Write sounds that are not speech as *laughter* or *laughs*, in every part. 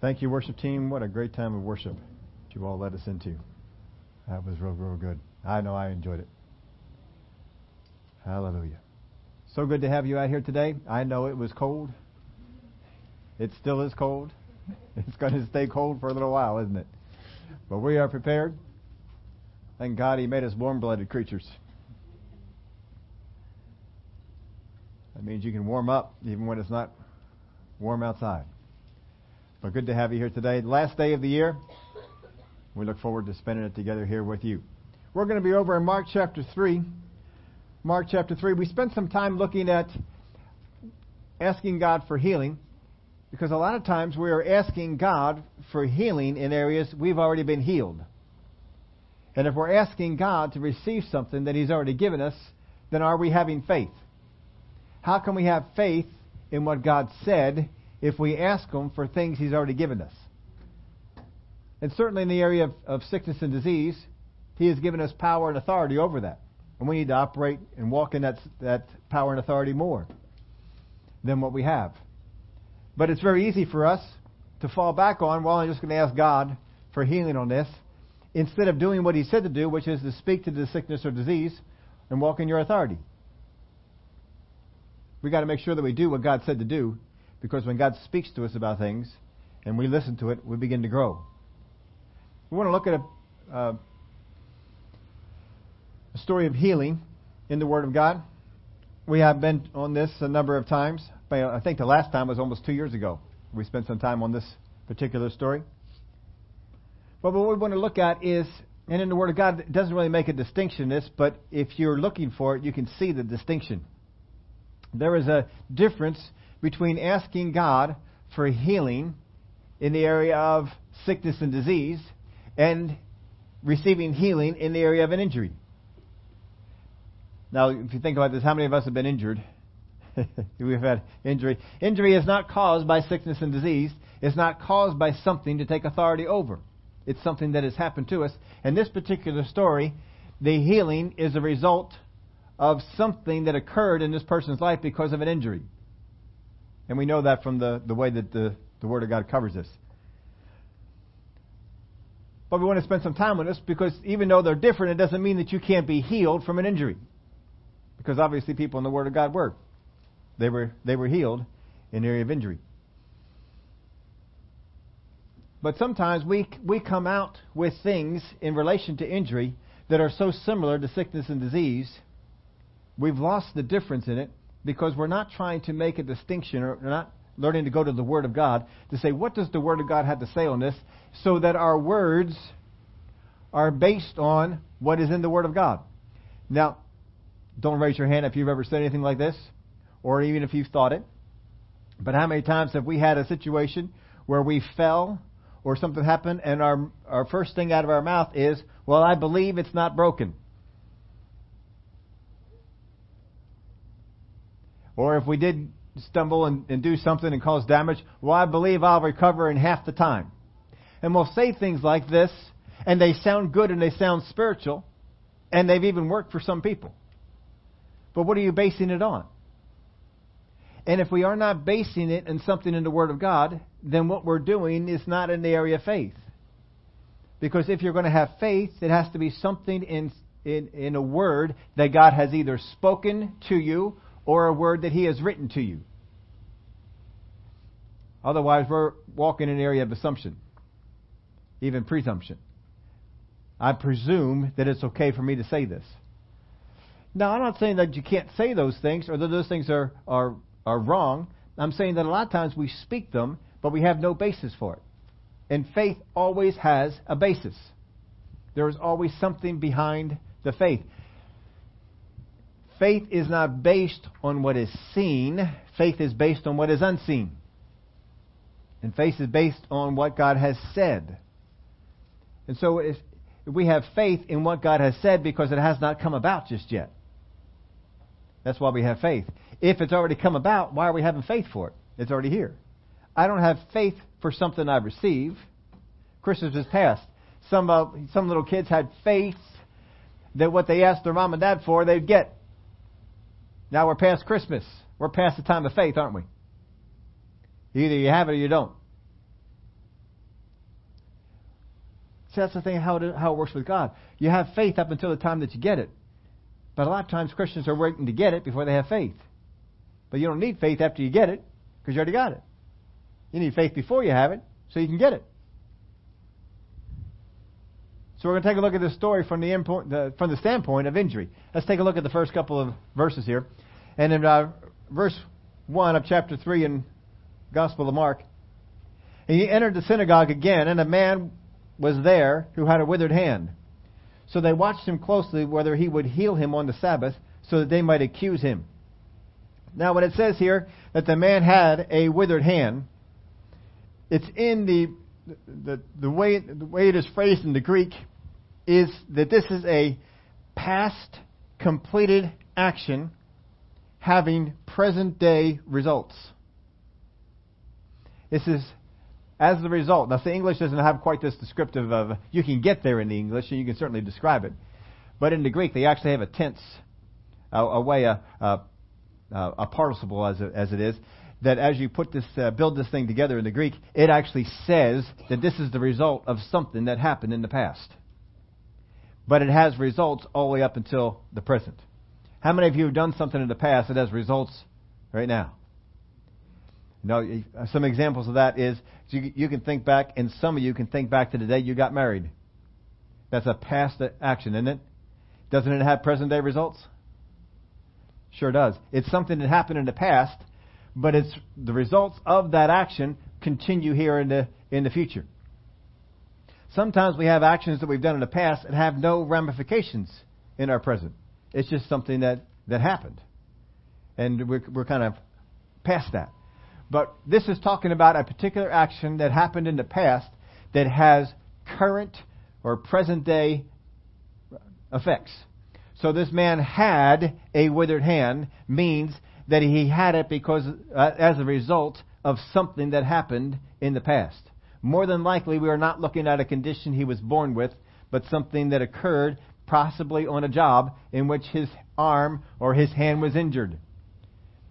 Thank you, worship team. What a great time of worship that you all led us into. That was real, real good. I know I enjoyed it. Hallelujah. So good to have you out here today. I know it was cold. It still is cold. *laughs* It's going to stay cold for a little while, isn't it? But we are prepared. Thank God He made us warm blooded creatures. That means you can warm up even when it's not warm outside. But good to have you here today. Last day of the year. We look forward to spending it together here with you. We're going to be over in Mark chapter 3. Mark chapter 3. We spent some time looking at asking God for healing because a lot of times we are asking God for healing in areas we've already been healed. And if we're asking God to receive something that He's already given us, then are we having faith? How can we have faith in what God said if we ask Him for things He's already given us? And certainly in the area of, of sickness and disease, He has given us power and authority over that. And we need to operate and walk in that, that power and authority more than what we have. But it's very easy for us to fall back on, well, I'm just going to ask God for healing on this, instead of doing what He said to do, which is to speak to the sickness or disease and walk in your authority. We've got to make sure that we do what God said to do, because when God speaks to us about things and we listen to it, we begin to grow. We want to look at a, uh, a story of healing in the Word of God. We have been on this a number of times. I think the last time was almost two years ago. We spent some time on this particular story. But what we want to look at is, and in the Word of God, it doesn't really make a distinction in this, but if you're looking for it, you can see the distinction. There is a difference between asking God for healing in the area of sickness and disease and receiving healing in the area of an injury. Now, if you think about this, how many of us have been injured? *laughs* We've had injury. Injury is not caused by sickness and disease. It's not caused by something to take authority over. It's something that has happened to us. In this particular story, the healing is a result of something that occurred in this person's life because of an injury. And we know that from the, the way that the, the Word of God covers this. But we want to spend some time on this because even though they're different, it doesn't mean that you can't be healed from an injury. Because obviously people in the Word of God were. They were, they were healed in the area of injury. But sometimes we, we come out with things in relation to injury that are so similar to sickness and disease we've lost the difference in it because we're not trying to make a distinction or we're not learning to go to the Word of God to say, what does the Word of God have to say on this? So that our words are based on what is in the Word of God. Now, don't raise your hand if you've ever said anything like this, or even if you've thought it. But how many times have we had a situation where we fell or something happened and our, our first thing out of our mouth is, well, I believe it's not broken. Or if we did stumble and, and do something and cause damage, well, I believe I'll recover in half the time. And we'll say things like this, and they sound good and they sound spiritual, and they've even worked for some people. But what are you basing it on? And if we are not basing it in something in the Word of God, then what we're doing is not in the area of faith. Because if you're going to have faith, it has to be something in, in, in a word that God has either spoken to you or a word that He has written to you. Otherwise, we're walking in an area of assumption, even presumption. I presume that it's okay for me to say this. Now, I'm not saying that you can't say those things or that those things are, are, are wrong. I'm saying that a lot of times we speak them, but we have no basis for it. And faith always has a basis. There is always something behind the faith. Faith is not based on what is seen, faith is based on what is unseen. And faith is based on what God has said. And so if we have faith in what God has said because it has not come about just yet. That's why we have faith. If it's already come about, why are we having faith for it? It's already here. I don't have faith for something I receive. Christmas is past. Some uh, some little kids had faith that what they asked their mom and dad for, they'd get. Now we're past Christmas. We're past the time of faith, aren't we? Either you have it or you don't. See, that's the thing how it, how it works with God. You have faith up until the time that you get it. But a lot of times Christians are waiting to get it before they have faith. But you don't need faith after you get it because you already got it. You need faith before you have it so you can get it. So we're going to take a look at this story from the, the, from the standpoint of injury. Let's take a look at the first couple of verses here. And in uh, verse 1 of chapter 3 in Gospel of Mark, he entered the synagogue again, and a man was there who had a withered hand. So they watched him closely whether he would heal him on the Sabbath, so that they might accuse him. Now, when it says here that the man had a withered hand, it's in the the, the way the way it is phrased in the Greek is that this is a past completed action having present day results. This is as the result. Now, the English doesn't have quite this descriptive of, you can get there in the English and you can certainly describe it. But in the Greek, they actually have a tense, a, a way, a, a, a participle as as it is, that as you put this, uh, build this thing together in the Greek, it actually says that this is the result of something that happened in the past. But it has results all the way up until the present. How many of you have done something in the past that has results right now? You some examples of that is you, you can think back, and some of you can think back to the day you got married. That's a past action, isn't it? Doesn't it have present day results? Sure does. It's something that happened in the past but it's the results of that action continue here in the in the future. Sometimes we have actions that we've done in the past and have no ramifications in our present. It's just something that, that happened. And we're, we're kind of past that. But this is talking about a particular action that happened in the past that has current or present day effects. So this man had a withered hand means that he had it because uh, as a result of something that happened in the past. More than likely, we are not looking at a condition he was born with, but something that occurred possibly on a job in which his arm or his hand was injured,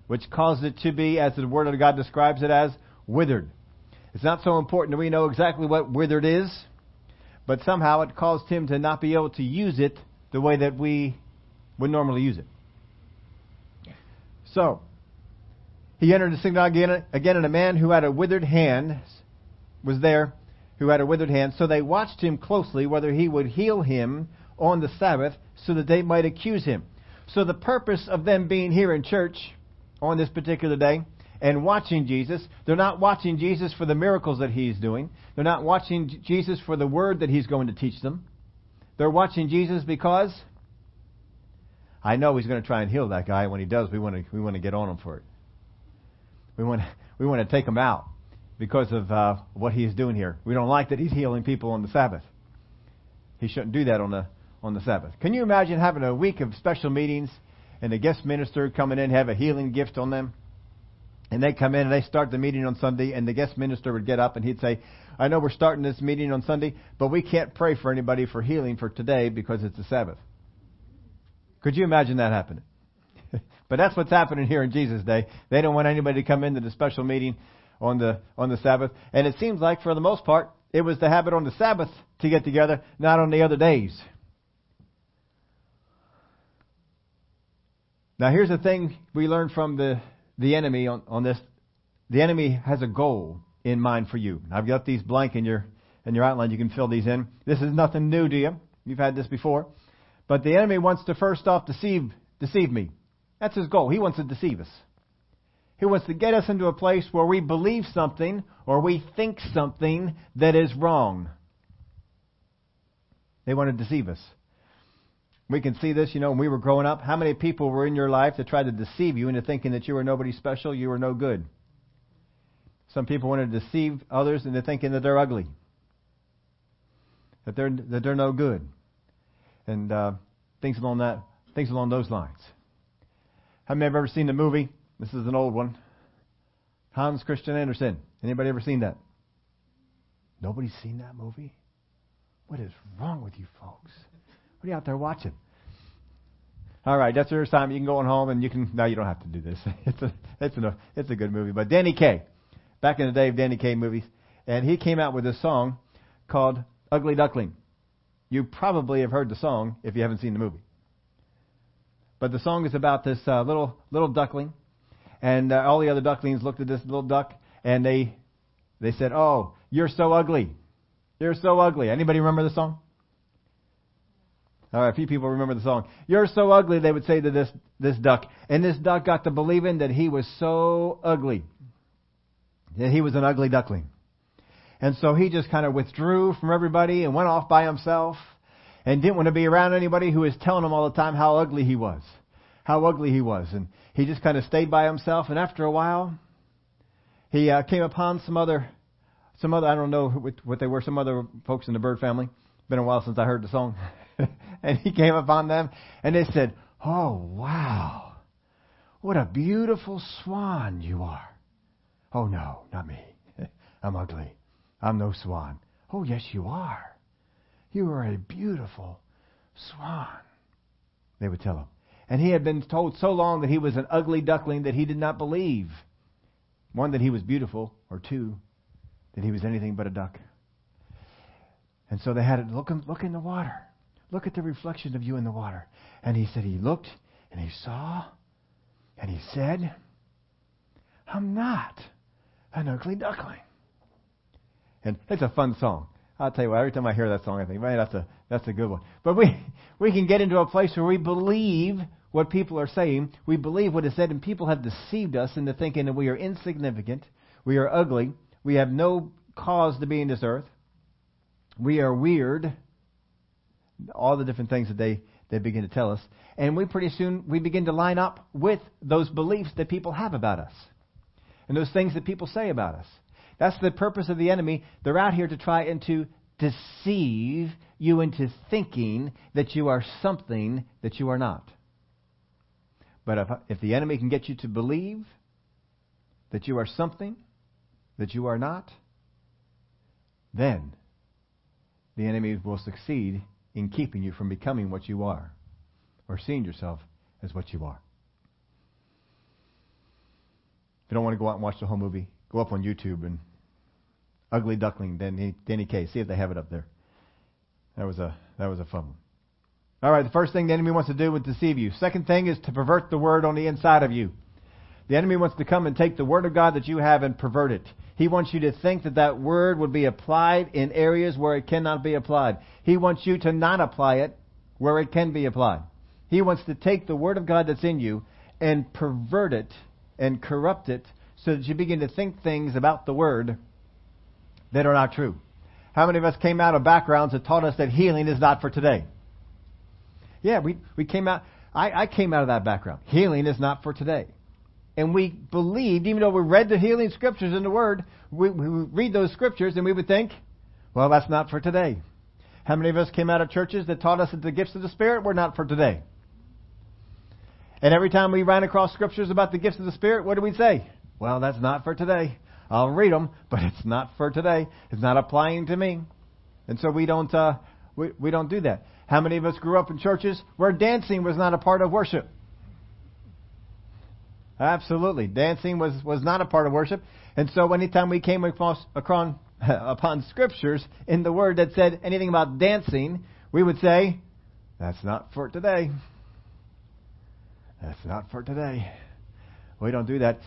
which caused it to be, as the Word of God describes it, as withered. It's not so important that we know exactly what withered is, but somehow it caused him to not be able to use it the way that we would normally use it. So, he entered the synagogue again, again, and a man who had a withered hand was there, who had a withered hand. So they watched him closely whether he would heal him on the Sabbath so that they might accuse him. So the purpose of them being here in church on this particular day and watching Jesus, they're not watching Jesus for the miracles that he's doing. They're not watching Jesus for the word that he's going to teach them. They're watching Jesus because I know he's going to try and heal that guy. When he does, we want to we want to get on him for it. We want we want to take him out because of uh, what he's doing here. We don't like that he's healing people on the Sabbath. He shouldn't do that on the on the Sabbath. Can you imagine having a week of special meetings and the guest minister coming in have a healing gift on them? And they come in and they start the meeting on Sunday, and the guest minister would get up and he'd say, I know we're starting this meeting on Sunday, but we can't pray for anybody for healing for today because it's the Sabbath. Could you imagine that happening? *laughs* but that's what's happening here in Jesus' day. They don't want anybody to come into the special meeting on the on the Sabbath. And it seems like for the most part it was the habit on the Sabbath to get together, not on the other days. Now here's the thing we learned from the, the enemy on, on this. The enemy has a goal in mind for you. I've got these blank in your in your outline. You can fill these in. This is nothing new to you. You've had this before. But the enemy wants to first off deceive, deceive me. That's his goal. He wants to deceive us. He wants to get us into a place where we believe something or we think something that is wrong. They want to deceive us. We can see this, you know, when we were growing up. How many people were in your life that tried to deceive you into thinking that you were nobody special, you were no good? Some people want to deceive others into thinking that they're ugly, that they're, that they're no good and uh, things along that, things along those lines. Have ever seen the movie? This is an old one. Hans Christian Andersen. Anybody ever seen that? Nobody's seen that movie? What is wrong with you folks? What are you out there watching? All right, that's your time. You can go on home and you can. No, you don't have to do this. *laughs* It's a it's a it's a good movie. But Danny Kaye, back in the day of Danny Kaye movies, and he came out with a song called Ugly Duckling. You probably have heard the song if you haven't seen the movie. But the song is about this uh, little little duckling, and uh, all the other ducklings looked at this little duck and they they said, "Oh, you're so ugly. You're so ugly." Anybody remember the song? All right, a few people remember the song. You're so ugly, they would say to this this duck, and this duck got to believing that he was so ugly, that he was an ugly duckling. And so he just kind of withdrew from everybody and went off by himself and didn't want to be around anybody who was telling him all the time how ugly he was. How ugly he was. And he just kind of stayed by himself. And after a while, he uh, came upon some other, some other, I don't know what they were, some other folks in the bird family. Been a while since I heard the song. *laughs* and he came upon them and they said, Oh, wow. What a beautiful swan you are. Oh, no, not me. *laughs* I'm ugly. I'm no swan. Oh, yes, you are. You are a beautiful swan, they would tell him. And he had been told so long that he was an ugly duckling that he did not believe. One, that he was beautiful, or two, that he was anything but a duck. And so they had it look, look in the water. Look at the reflection of you in the water. And he said he looked and he saw and he said, I'm not an ugly duckling. And it's a fun song. I'll tell you what, every time I hear that song, I think, man, that's a, that's a good one. But we, *laughs* we can get into a place where we believe what people are saying. We believe what is said, and people have deceived us into thinking that we are insignificant, we are ugly, we have no cause to be in this earth, we are weird, all the different things that they, they begin to tell us. And we pretty soon, we begin to line up with those beliefs that people have about us. And those things that people say about us. That's the purpose of the enemy. They're out here to try and to deceive you into thinking that you are something that you are not. But if, if the enemy can get you to believe that you are something that you are not, then the enemy will succeed in keeping you from becoming what you are or seeing yourself as what you are. If you don't want to go out and watch the whole movie, go up on YouTube and Ugly Duckling, Danny, Danny Kaye. See if they have it up there. That was a that was a fun one. All right, the first thing the enemy wants to do is deceive you. Second thing is to pervert the word on the inside of you. The enemy wants to come and take the word of God that you have and pervert it. He wants you to think that that word would be applied in areas where it cannot be applied. He wants you to not apply it where it can be applied. He wants to take the word of God that's in you and pervert it and corrupt it so that you begin to think things about the word that are not true. How many of us came out of backgrounds that taught us that healing is not for today? Yeah, we, we came out, I, I came out of that background. Healing is not for today. And we believed, even though we read the healing scriptures in the Word, we, we read those scriptures and we would think, well, that's not for today. How many of us came out of churches that taught us that the gifts of the Spirit were not for today? And every time we ran across scriptures about the gifts of the Spirit, what do we say? Well, that's not for today. I'll read them, but it's not for today. It's not applying to me. And so we don't, uh, we, we don't do that. How many of us grew up in churches where dancing was not a part of worship? Absolutely. Dancing was, was not a part of worship. And so anytime we came across, *laughs* upon scriptures in the Word that said anything about dancing, we would say, that's not for today. That's not for today. We don't do that.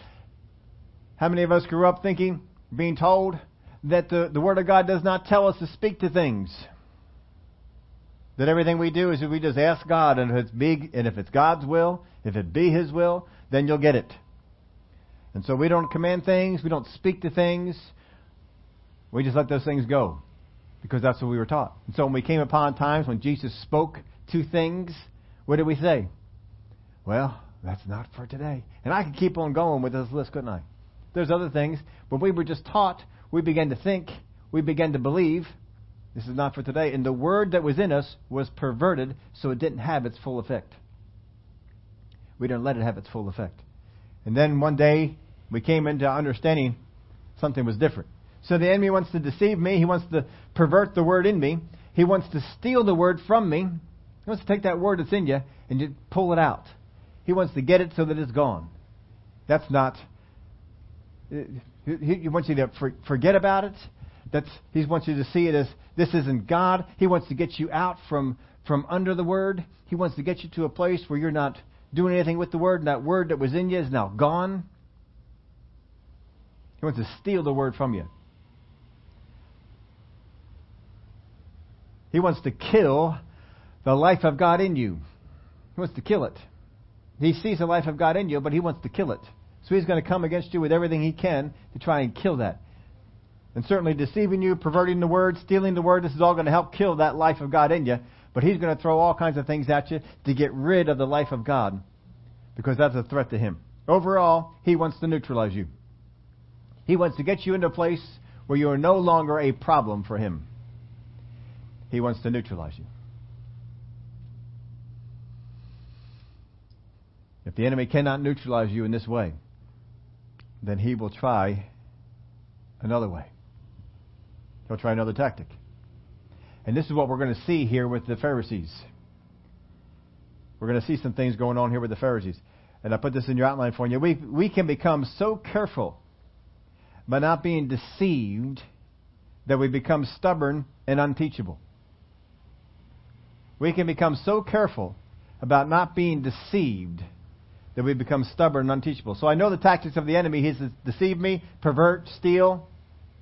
How many of us grew up thinking, being told, that the, the Word of God does not tell us to speak to things? That everything we do is if we just ask God, and if it's big, and if it's God's will, if it be His will, then you'll get it. And so we don't command things, we don't speak to things, we just let those things go because that's what we were taught. And so when we came upon times when Jesus spoke to things, what did we say? Well, that's not for today. And I could keep on going with this list, couldn't I? There's other things. but we were just taught, we began to think, we began to believe. This is not for today. And the word that was in us was perverted so it didn't have its full effect. We didn't let it have its full effect. And then one day we came into understanding something was different. So the enemy wants to deceive me. He wants to pervert the word in me. He wants to steal the word from me. He wants to take that word that's in you and just pull it out. He wants to get it so that it's gone. That's not he wants you to forget about it. That's, he wants you to see it as this isn't God. He wants to get you out from, from under the Word. He wants to get you to a place where you're not doing anything with the Word, and that Word that was in you is now gone. He wants to steal the Word from you. He wants to kill the life of God in you. He wants to kill it. He sees the life of God in you, but he wants to kill it. So he's going to come against you with everything he can to try and kill that. And certainly deceiving you, perverting the word, stealing the word, this is all going to help kill that life of God in you. But he's going to throw all kinds of things at you to get rid of the life of God because that's a threat to him. Overall, he wants to neutralize you. He wants to get you into a place where you are no longer a problem for him. He wants to neutralize you. If the enemy cannot neutralize you in this way, then he will try another way. He'll try another tactic. And this is what we're going to see here with the Pharisees. We're going to see some things going on here with the Pharisees. And I put this in your outline for you. We, we can become so careful by not being deceived that we become stubborn and unteachable. We can become so careful about not being deceived that we become stubborn and unteachable. So I know the tactics of the enemy. He's to deceive me, pervert, steal,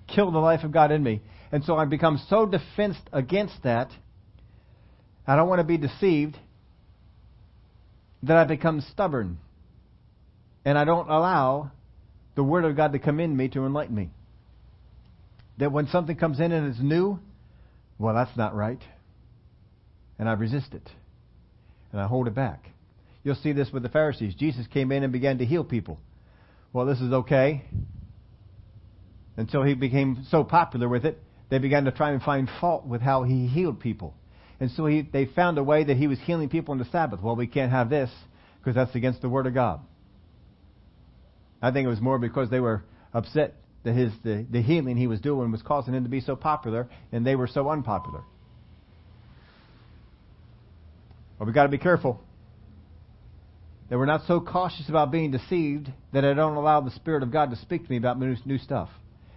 kill the life of God in me. And so I become so defensed against that. I don't want to be deceived that I become stubborn. And I don't allow the Word of God to come in me to enlighten me. That when something comes in and it's new, well, that's not right. And I resist it. And I hold it back. You'll see this with the Pharisees. Jesus came in and began to heal people. Well, this is okay. Until he became so popular with it, they began to try and find fault with how he healed people. And so he, they found a way that he was healing people on the Sabbath. Well, we can't have this because that's against the Word of God. I think it was more because they were upset that his the, the healing he was doing was causing him to be so popular, and they were so unpopular. Well, we've got to be careful that we're not so cautious about being deceived that I don't allow the Spirit of God to speak to me about new, new stuff.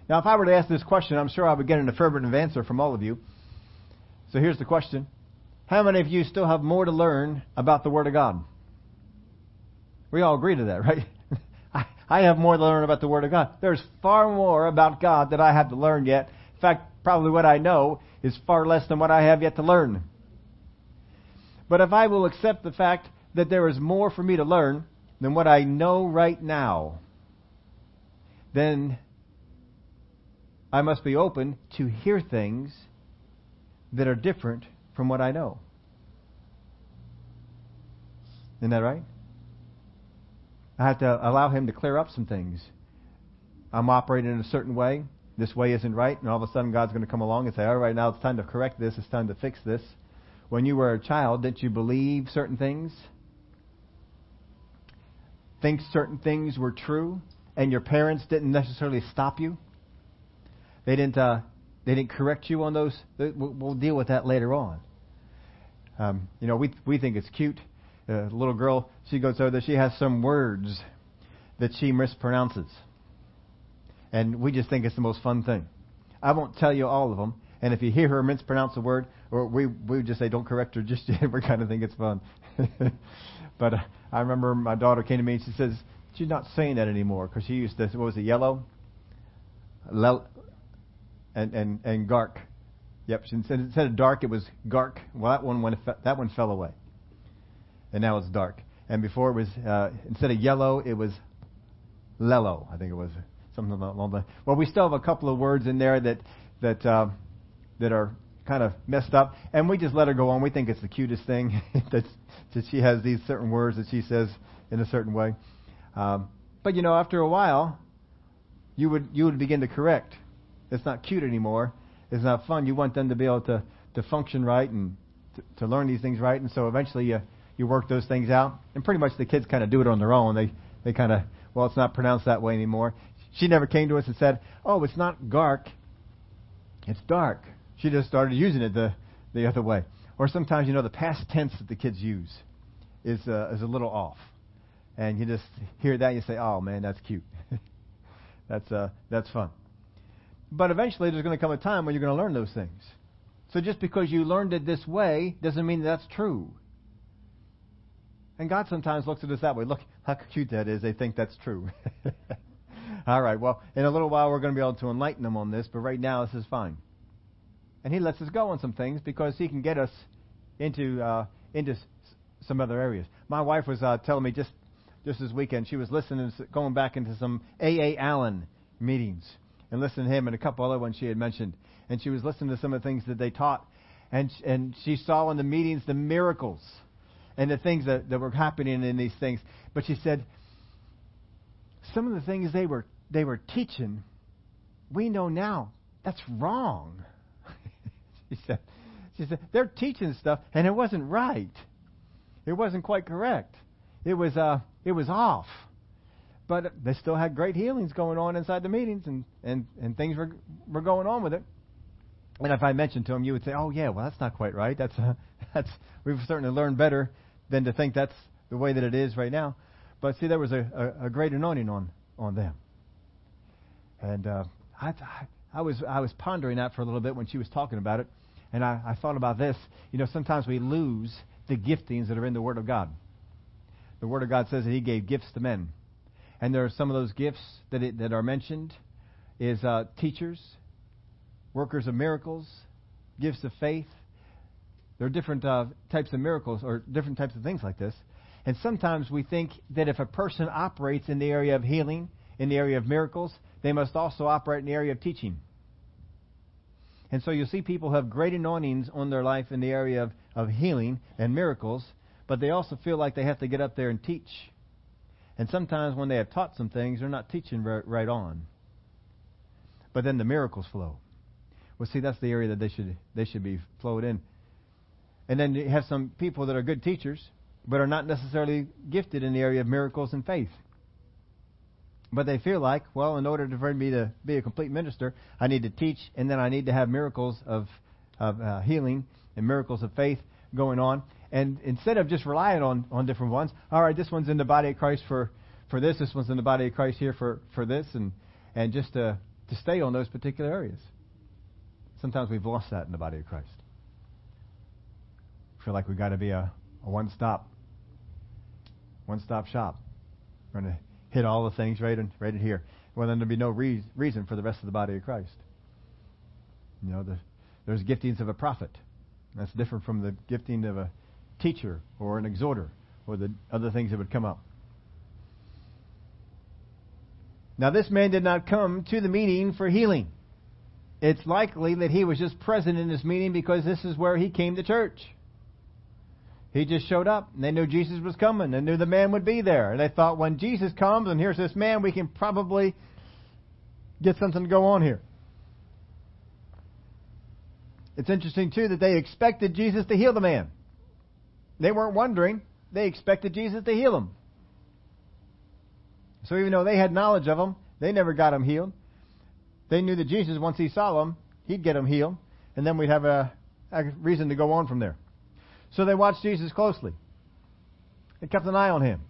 Now, if I were to ask this question, I'm sure I would get an affirmative answer from all of you. So here's the question How many of you still have more to learn about the Word of God? We all agree to that, *laughs* right? I have more to learn about the Word of God. There's far more about God that I have to learn yet. In fact, probably what I know is far less than what I have yet to learn. But if I will accept the fact that there is more for me to learn than what I know right now, then I must be open to hear things that are different from what I know. Isn't that right? I have to allow Him to clear up some things. I'm operating in a certain way. This way isn't right. And all of a sudden, God's going to come along and say, All right, now it's time to correct this. It's time to fix this. When you were a child, didn't you believe certain things? Think certain things were true, and your parents didn't necessarily stop you. They didn't. Uh, they didn't correct you on those. We'll deal with that later on. Um, you know, we we think it's cute. A little girl, she goes over there. She has some words that she mispronounces, and we just think it's the most fun thing. I won't tell you all of them. And if you hear her mispronounce a word, or we we just say don't correct her just yet, *laughs* we kind of think it's fun. *laughs* but uh, I remember my daughter came to me and she says, she's not saying that anymore because she used to, what was it, yellow? Lel, and, and, and gark. Yep, instead, instead of dark, it was gark. Well, that one, went, that one fell away. And now it's dark. And before it was, uh, instead of yellow, it was lello, I think it was. Something along that. Well, we still have a couple of words in there that, that, uh, that are kind of messed up, and we just let her go on. We think it's the cutest thing *laughs* that, that she has these certain words that she says in a certain way. Um, but you know, after a while, you would you would begin to correct. It's not cute anymore. It's not fun. You want them to be able to to function right and to, to learn these things right. And so eventually you you work those things out. And pretty much the kids kind of do it on their own. They they kind of well, it's not pronounced that way anymore. She never came to us and said, "Oh, it's not gark. It's dark." She just started using it the, the other way. Or sometimes, you know, the past tense that the kids use is, uh, is a little off. And you just hear that and you say, oh, man, that's cute. *laughs* that's, uh, that's fun. But eventually there's going to come a time when you're going to learn those things. So just because you learned it this way doesn't mean that's true. And God sometimes looks at us that way. Look how cute that is. They think that's true. *laughs* All right. Well, in a little while we're going to be able to enlighten them on this, but right now this is fine. And He lets us go on some things because He can get us into uh, into some other areas. My wife was uh, telling me just just this weekend she was listening, going back into some A. A. Allen meetings and listening to him and a couple other ones she had mentioned, and she was listening to some of the things that they taught, and and she saw in the meetings the miracles and the things that, that were happening in these things. But she said some of the things they were they were teaching, we know now that's wrong. *laughs* she said she said they're teaching stuff and it wasn't right. It wasn't quite correct. It was uh it was off. But they still had great healings going on inside the meetings and, and, and things were were going on with it. And if I mentioned to them, you would say, "Oh yeah, well that's not quite right. That's uh, *laughs* that's we've certainly learned better than to think that's the way that it is right now." But see, there was a, a, a great anointing on on them. And uh, I, I I was I was pondering that for a little bit when she was talking about it, and I, I thought about this. You know, sometimes we lose the giftings that are in the Word of God. The Word of God says that He gave gifts to men, and there are some of those gifts that it, that are mentioned is uh, teachers, workers of miracles, gifts of faith. There are different uh, types of miracles or different types of things like this. And sometimes we think that if a person operates in the area of healing, in the area of miracles, they must also operate in the area of teaching. And so you'll see people have great anointings on their life in the area of, of healing and miracles, but they also feel like they have to get up there and teach. And sometimes when they have taught some things, they're not teaching right, right on. But then the miracles flow. Well, see, that's the area that they should they should be flowed in. And then you have some people that are good teachers, but are not necessarily gifted in the area of miracles and faith. But they feel like, well, in order for me to be a complete minister, I need to teach, and then I need to have miracles of, of uh, healing and miracles of faith going on. And instead of just relying on, on different ones, all right, this one's in the body of Christ for, for this, this one's in the body of Christ here for, for this, and, and just to, to stay on those particular areas. Sometimes we've lost that in the body of Christ. feel like we've got to be a, a one stop one stop shop. We're going to hit all the things right in, right in here. Well, then there'd be no re- reason for the rest of the body of Christ. You know, the, there's giftings of a prophet. That's different from the gifting of a teacher or an exhorter or the other things that would come up. Now, this man did not come to the meeting for healing. It's likely that he was just present in this meeting because this is where he came to church. He just showed up, and they knew Jesus was coming. They knew the man would be there. And they thought, when Jesus comes and here's this man, we can probably get something to go on here. It's interesting, too, that they expected Jesus to heal the man. They weren't wondering, they expected Jesus to heal him. So even though they had knowledge of him, they never got him healed. They knew that Jesus, once he saw him, he'd get him healed, and then we'd have a, a reason to go on from there. So they watched Jesus closely. They kept an eye on him.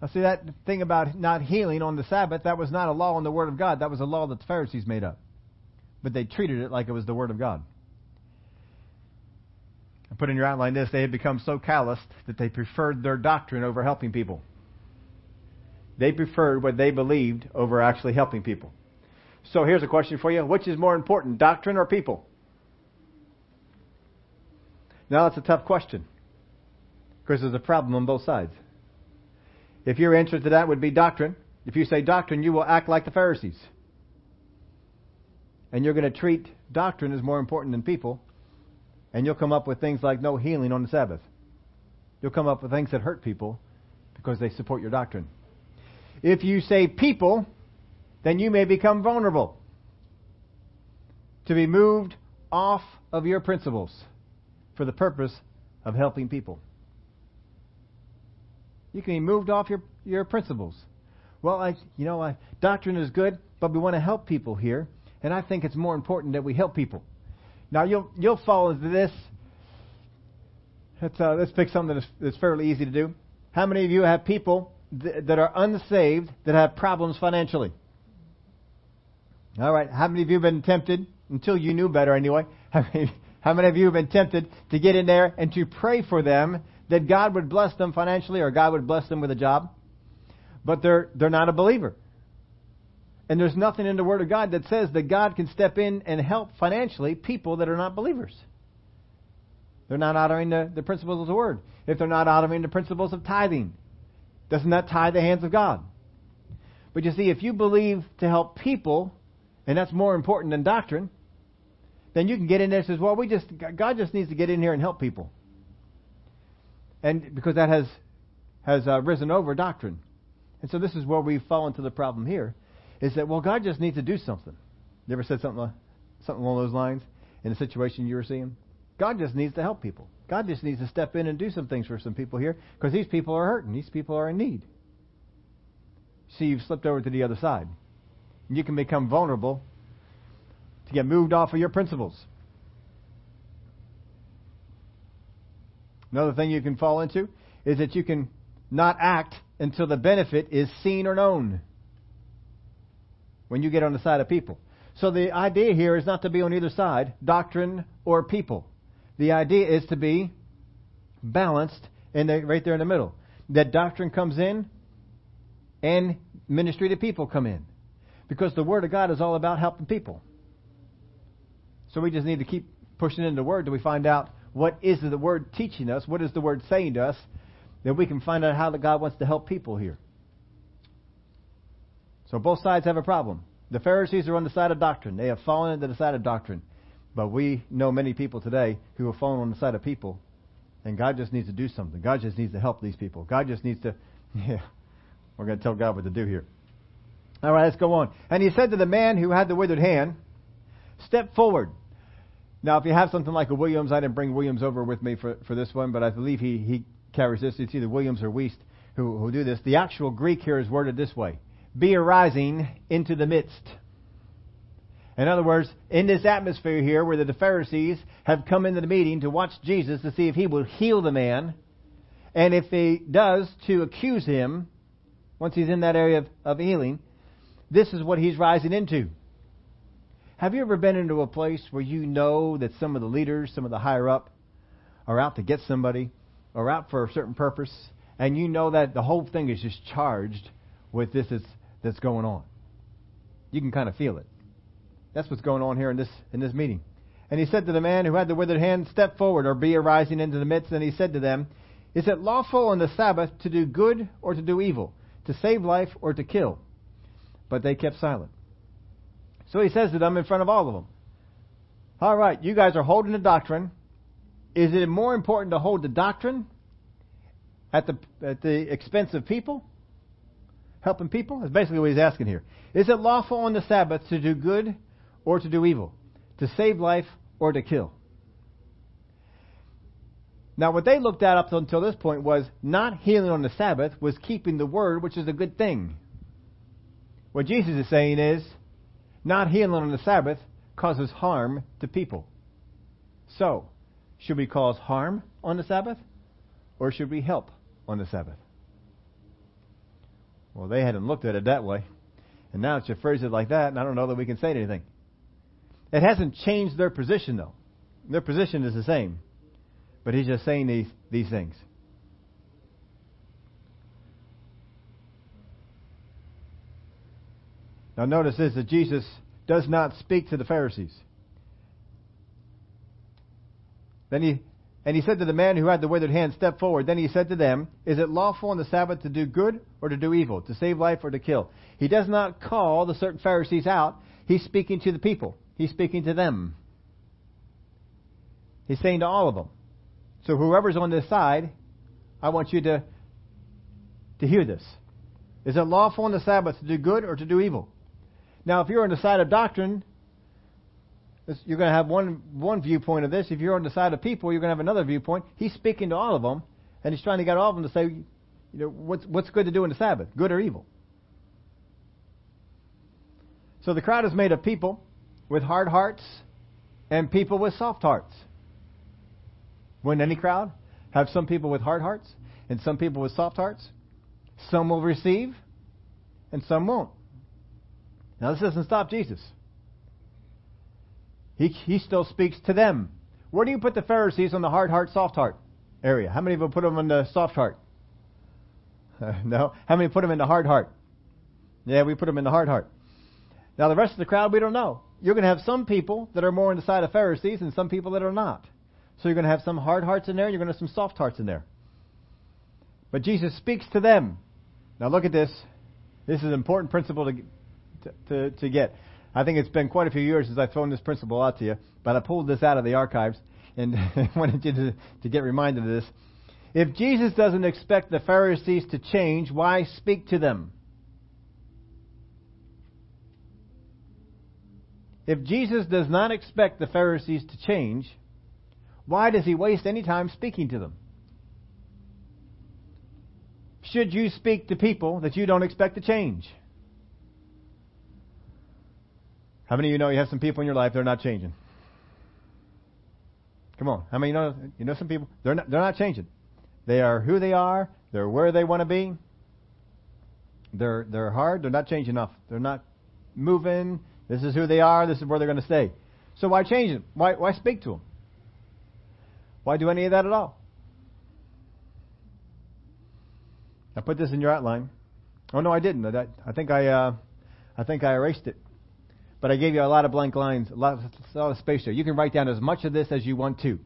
Now, see that thing about not healing on the Sabbath, that was not a law in the Word of God. That was a law that the Pharisees made up. But they treated it like it was the Word of God. I put in your outline this they had become so calloused that they preferred their doctrine over helping people. They preferred what they believed over actually helping people. So here's a question for you. Which is more important, doctrine or people? Now that's a tough question. Because there's a problem on both sides. If your answer to that would be doctrine, if you say doctrine, you will act like the Pharisees. And you're going to treat doctrine as more important than people. And you'll come up with things like no healing on the Sabbath. You'll come up with things that hurt people because they support your doctrine. If you say people, then you may become vulnerable to be moved off of your principles for the purpose of helping people. You can be moved off your, your principles. Well, I, you know, I, doctrine is good, but we want to help people here, and I think it's more important that we help people. Now, you'll you'll fall into this. Let's uh, let's pick something that's, that's fairly easy to do. How many of you have people th- that are unsaved that have problems financially. All right, how many of you have been tempted, until you knew better anyway, *laughs* how many, how many of you have been tempted to get in there and to pray for them that God would bless them financially or God would bless them with a job? But they're, they're not a believer. And there's nothing in the Word of God that says that God can step in and help financially people that are not believers. They're not honoring the, the principles of the Word. If they're not honoring the principles of tithing, doesn't that tie the hands of God? But you see, if you believe to help people, and that's more important than doctrine, then you can get in there and says, well, we just God just needs to get in here and help people, and because that has has uh, risen over doctrine, and so this is where we fall into the problem here, is that well, God just needs to do something. You ever said something something along those lines in a situation you were seeing? God just needs to help people. God just needs to step in and do some things for some people here because these people are hurting. These people are in need. See, you've slipped over to the other side. You can become vulnerable to get moved off of your principles. Another thing you can fall into is that you can not act until the benefit is seen or known when you get on the side of people. So the idea here is not to be on either side, doctrine or people. The idea is to be balanced and right there in the middle. That doctrine comes in and ministry to people come in. Because the Word of God is all about helping people. So we just need to keep pushing in the Word till we find out what is the Word teaching us, what is the Word saying to us, that we can find out how that God wants to help people here. So both sides have a problem. The Pharisees are on the side of doctrine. They have fallen into the side of doctrine. But we know many people today who have fallen on the side of people, and God just needs to do something. God just needs to help these people. God just needs to, *laughs* yeah, we're going to tell God what to do here. All right, let's go on. And he said to the man who had the withered hand, Step forward. Now, if you have something like a Williams, I didn't bring Williams over with me for, for this one, but I believe he, he carries this. It's either Williams or Wuest who, who do this. The actual Greek here is worded this way Be arising into the midst. In other words, in this atmosphere here where the Pharisees have come into the meeting to watch Jesus to see if he will heal the man, and if he does, to accuse him, once he's in that area of, of healing, this is what he's rising into. Have you ever been into a place where you know that some of the leaders, some of the higher up, are out to get somebody, or out for a certain purpose, and you know that the whole thing is just charged with this that's, that's going on? You can kind of feel it. That's what's going on here in this in this meeting. And he said to the man who had the withered hand, Step forward, or be arising into the midst. And he said to them, Is it lawful on the Sabbath to do good or to do evil, to save life or to kill? But they kept silent. So he says to them in front of all of them, All right, you guys are holding the doctrine. Is it more important to hold the doctrine at the at the expense of people? Helping people? That's basically what he's asking here. Is it lawful on the Sabbath to do good or to do evil, to save life or to kill. Now, what they looked at up until this point was not healing on the Sabbath, was keeping the word, which is a good thing. What Jesus is saying is, not healing on the Sabbath causes harm to people. So, should we cause harm on the Sabbath, or should we help on the Sabbath? Well, they hadn't looked at it that way. And now it's you phrase it like that, and I don't know that we can say anything. It hasn't changed their position, though. Their position is the same. But he's just saying these, these things. Now, notice this that Jesus does not speak to the Pharisees. Then he, and he said to the man who had the withered hand, Step forward. Then he said to them, Is it lawful on the Sabbath to do good or to do evil, to save life or to kill? He does not call the certain Pharisees out. He's speaking to the people. He's speaking to them. He's saying to all of them. So whoever's on this side, I want you to, to hear this. Is it lawful on the Sabbath to do good or to do evil? Now, if you're on the side of doctrine, you're going to have one, one viewpoint of this. If you're on the side of people, you're going to have another viewpoint. He's speaking to all of them, and he's trying to get all of them to say, you know, what's, what's good to do in the Sabbath, good or evil. So the crowd is made of people with hard hearts and people with soft hearts. Wouldn't any crowd have some people with hard hearts and some people with soft hearts? Some will receive, and some won't. Now, this doesn't stop Jesus. He, he still speaks to them. Where do you put the Pharisees on the hard heart, soft heart area? How many of them put them in the soft heart? Uh, *laughs* no. How many put them in the hard heart? Yeah, we put them in the hard heart. Now, the rest of the crowd, we don't know. You're going to have some people that are more on the side of Pharisees and some people that are not. So you're going to have some hard hearts in there, and you're going to have some soft hearts in there. But Jesus speaks to them. Now, look at this. This is an important principle to, to, to, get. I think it's been quite a few years since I've thrown this principle out to you, but I pulled this out of the archives and *laughs* wanted you to, to get reminded of this. If Jesus doesn't expect the Pharisees to change, why speak to them? If Jesus does not expect the Pharisees to change, why does he waste any time speaking to them? Should you speak to people that you don't expect to change? How many of you know you have some people in your life that are not changing? Come on. How many you know you know some people they're not they're not changing. They are who they are, they're where they want to be. They're they're hard, they're not changing enough. They're not moving. This is who they are, this is where they're going to stay. So why change them? Why why speak to them? Why do any of that at all? I put this in your outline. Oh no, I didn't. I, I think I, uh, I think I erased it. But I gave you a lot of blank lines, a lot, of, a lot of space there. You can write down as much of this as you want to.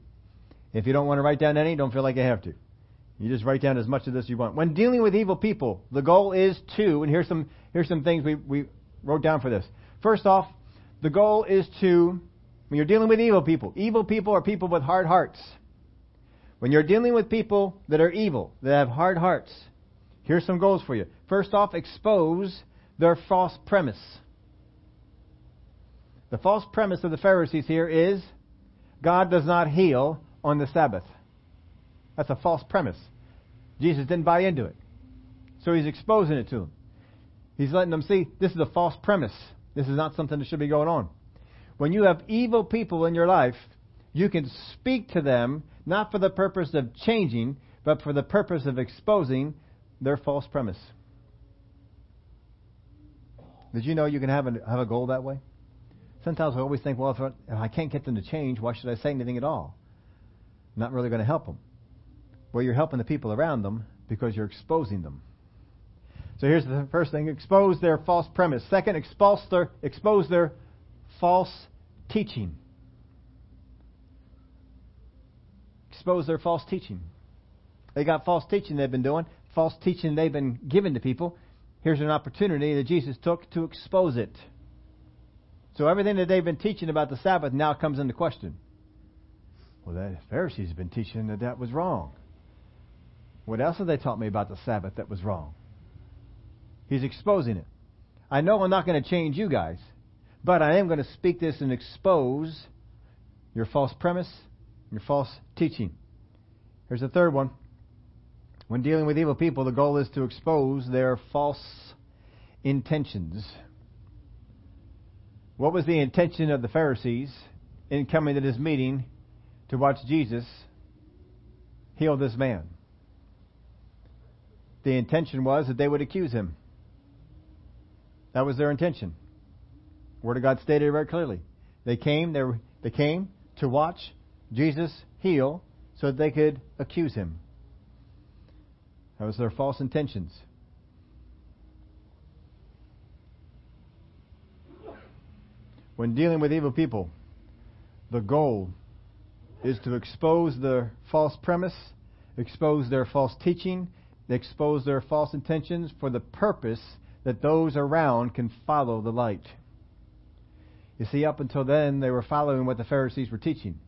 If you don't want to write down any, don't feel like you have to. You just write down as much of this as you want. When dealing with evil people, the goal is to, and here's some here's some things we, we wrote down for this. First off, the goal is to, when you're dealing with evil people, evil people are people with hard hearts. When you're dealing with people that are evil, that have hard hearts, here's some goals for you. First off, expose their false premise. The false premise of the Pharisees here is God does not heal on the Sabbath. That's a false premise. Jesus didn't buy into it. So he's exposing it to them. He's letting them see this is a false premise. This is not something that should be going on. When you have evil people in your life, you can speak to them not for the purpose of changing, but for the purpose of exposing their false premise. Did you know you can have a, have a goal that way? Sometimes I always think, well, if I can't get them to change, why should I say anything at all? Not really going to help them. Well, you're helping the people around them because you're exposing them. So here's the first thing expose their false premise. Second, expose their, expose their false teaching. expose their false teaching. They got false teaching they've been doing, false teaching they've been giving to people. Here's an opportunity that Jesus took to expose it. So everything that they've been teaching about the Sabbath now comes into question. Well, the Pharisees have been teaching that that was wrong. What else have they taught me about the Sabbath that was wrong? He's exposing it. I know I'm not going to change you guys, but I am going to speak this and expose your false premise your false teaching. Here's the third one. When dealing with evil people, the goal is to expose their false intentions. What was the intention of the Pharisees in coming to this meeting to watch Jesus heal this man? The intention was that they would accuse him. That was their intention. Word of God stated it very clearly. They came, they, were, they came to watch Jesus heal so that they could accuse him. That was their false intentions. When dealing with evil people, the goal is to expose their false premise, expose their false teaching, expose their false intentions for the purpose that those around can follow the light. You see, up until then, they were following what the Pharisees were teaching.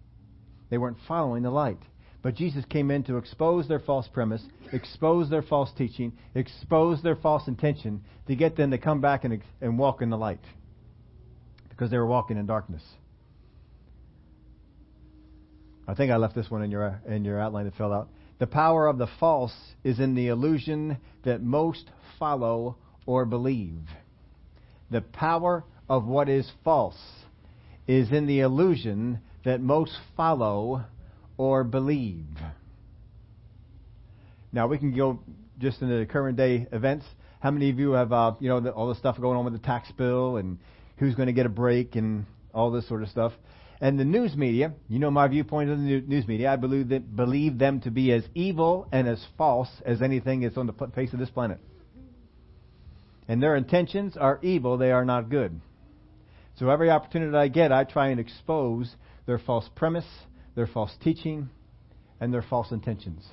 They weren't following the light. But Jesus came in to expose their false premise, expose their false teaching, expose their false intention to get them to come back and, and walk in the light. Because they were walking in darkness. I think I left this one in your, in your outline that fell out. The power of the false is in the illusion that most follow or believe. The power of what is false is in the illusion that most follow or believe. Now we can go just into the current day events? How many of you have, uh, you know, the, all the stuff going on with the tax bill and who's going to get a break and all this sort of stuff? And the news media, you know my viewpoint on the news media. I believe that believe them to be as evil and as false as anything that's on the face of this planet. And their intentions are evil; they are not good. So every opportunity I get, I try and expose their false premise, their false teaching, and their false intentions.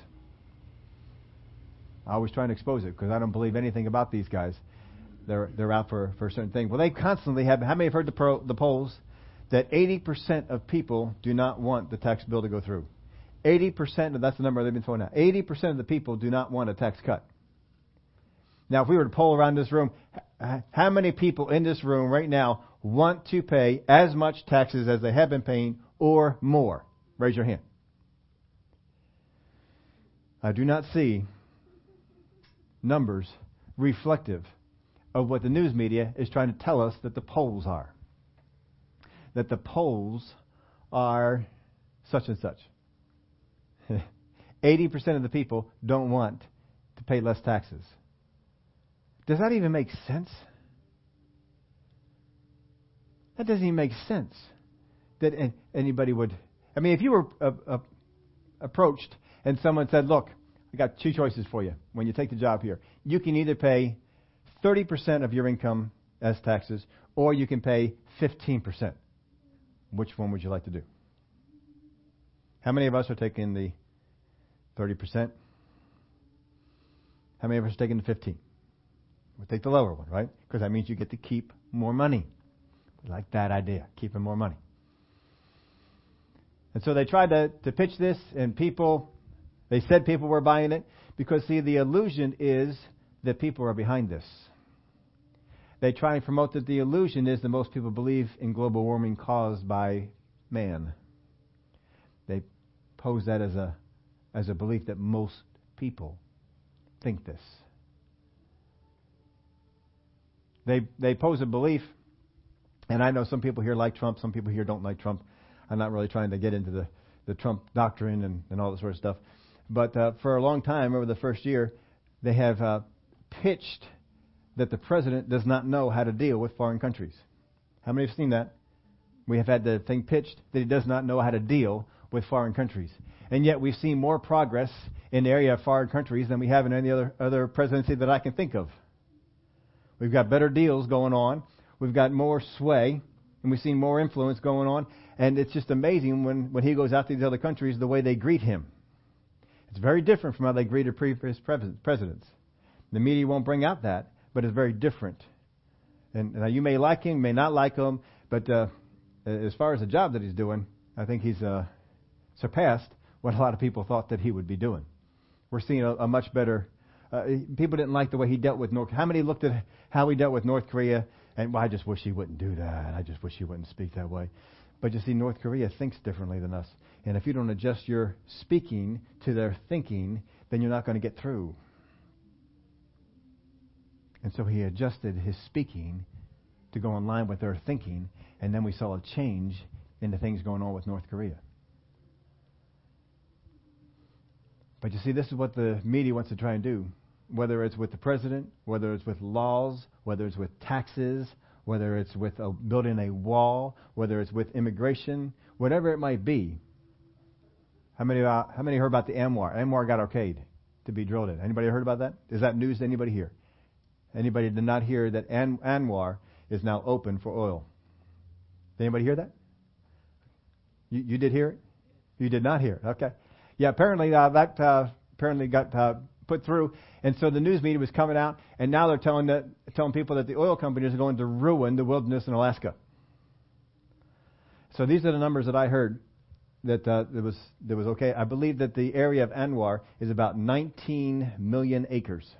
I always try and expose it because I don't believe anything about these guys. They're they're out for for a certain thing. Well, they constantly have. How many have heard the pro, the polls that 80% of people do not want the tax bill to go through? 80%, that's the number they've been throwing out. 80% of the people do not want a tax cut. Now, if we were to poll around this room, how many people in this room right now want to pay as much taxes as they have been paying or more? Raise your hand. I do not see numbers reflective of what the news media is trying to tell us that the polls are. That the polls are such and such. *laughs* 80% of the people don't want to pay less taxes. Does that even make sense? That doesn't even make sense that anybody would. I mean, if you were uh, uh, approached and someone said, Look, I got two choices for you when you take the job here. You can either pay 30% of your income as taxes, or you can pay 15%. Which one would you like to do? How many of us are taking the 30%? How many of us are taking the 15? We'll take the lower one, right? Because that means you get to keep more money. We like that idea, keeping more money. And so they tried to, to pitch this, and people they said people were buying it because, see, the illusion is that people are behind this. They try and promote that the illusion is that most people believe in global warming caused by man. They pose that as a, as a belief that most people think this. They, they pose a belief, and I know some people here like Trump, some people here don't like Trump. I'm not really trying to get into the, the Trump doctrine and, and all that sort of stuff. But uh, for a long time, over the first year, they have uh, pitched that the president does not know how to deal with foreign countries. How many have seen that? We have had the thing pitched that he does not know how to deal with foreign countries. And yet we've seen more progress in the area of foreign countries than we have in any other, other presidency that I can think of. We've got better deals going on. We've got more sway, and we've seen more influence going on. And it's just amazing when, when he goes out to these other countries, the way they greet him. It's very different from how they greeted previous presidents. The media won't bring out that, but it's very different. And now you may like him, may not like him, but uh, as far as the job that he's doing, I think he's uh, surpassed what a lot of people thought that he would be doing. We're seeing a, a much better. Uh, people didn't like the way he dealt with North. How many looked at how he dealt with North Korea and well, I just wish he wouldn't do that. I just wish he wouldn't speak that way. But you see, North Korea thinks differently than us. And if you don't adjust your speaking to their thinking, then you're not going to get through. And so he adjusted his speaking to go in line with their thinking, and then we saw a change in the things going on with North Korea. But you see, this is what the media wants to try and do. Whether it's with the president, whether it's with laws, whether it's with taxes, whether it's with a, building a wall, whether it's with immigration, whatever it might be. How many, uh, how many heard about the ANWR? ANWR got okayed to be drilled in. Anybody heard about that? Is that news to anybody here? Anybody did not hear that An- ANWR is now open for oil? Did anybody hear that? You, you did hear it? You did not hear it. Okay. Yeah, apparently uh, that uh, apparently got uh, put through, and so the news media was coming out, and now they're telling that, telling people that the oil companies are going to ruin the wilderness in Alaska. So these are the numbers that I heard that uh, it was that was okay. I believe that the area of ANWR is about 19 million acres.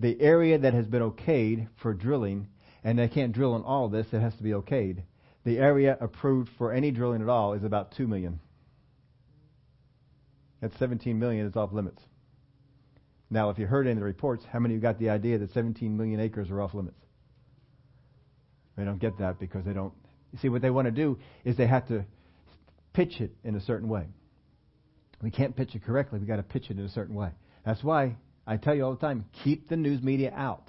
The area that has been okayed for drilling, and they can't drill on all of this; it has to be okayed. The area approved for any drilling at all is about 2 million. That 17 million is off limits. Now, if you heard any of the reports, how many of you got the idea that 17 million acres are off limits? They don't get that because they don't. See, what they want to do is they have to pitch it in a certain way. We can't pitch it correctly. We've got to pitch it in a certain way. That's why I tell you all the time keep the news media out.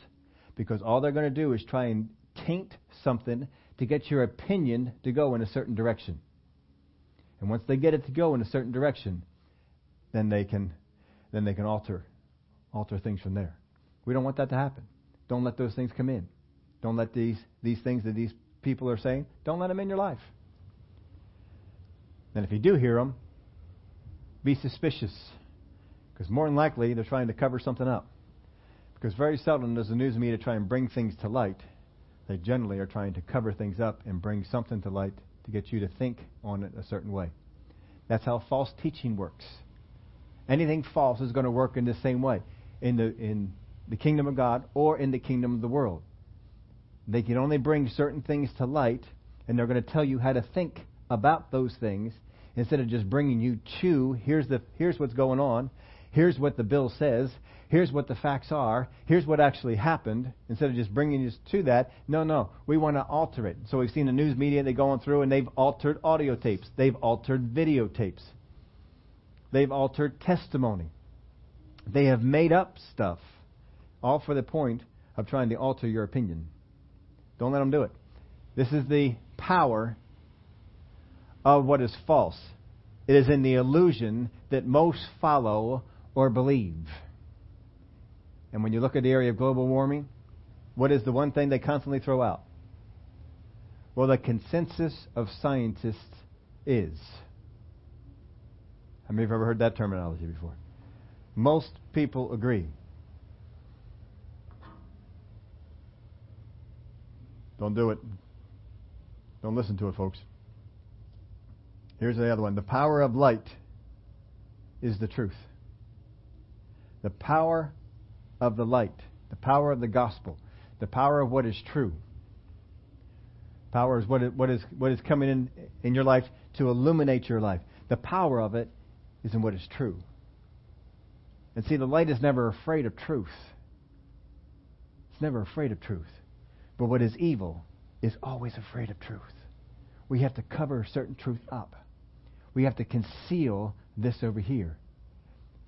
Because all they're going to do is try and taint something to get your opinion to go in a certain direction. And once they get it to go in a certain direction, then they can then they can alter alter things from there. We don't want that to happen. Don't let those things come in. Don't let these these things that these people are saying, don't let them in your life. And if you do hear them, be suspicious. Because more than likely, they're trying to cover something up. Because very seldom does the news media try and bring things to light. They generally are trying to cover things up and bring something to light to get you to think on it a certain way. That's how false teaching works. Anything false is going to work in the same way in the in the kingdom of God or in the kingdom of the world. They can only bring certain things to light, and they're going to tell you how to think about those things instead of just bringing you to here's the here's what's going on, here's what the bill says, here's what the facts are, here's what actually happened, instead of just bringing you to that. No, no, we want to alter it. So we've seen the news media they're going through and they've altered audio tapes, they've altered videotapes, they've altered testimony, they have made up stuff, all for the point of trying to alter your opinion. Don't let them do it. This is the power of what is false. It is in the illusion that most follow or believe. And when you look at the area of global warming, what is the one thing they constantly throw out? Well, the consensus of scientists is. How many of you have ever heard that terminology before? Most people agree. Don't do it. Don't listen to it, folks. Here's the other one. The power of light is the truth. The power of the light, the power of the gospel, the power of what is true. Power is what is, what is, what is coming in in your life to illuminate your life. The power of it is in what is true. And see, the light is never afraid of truth. It's never afraid of truth. But what is evil is always afraid of truth. We have to cover certain truth up. We have to conceal this over here.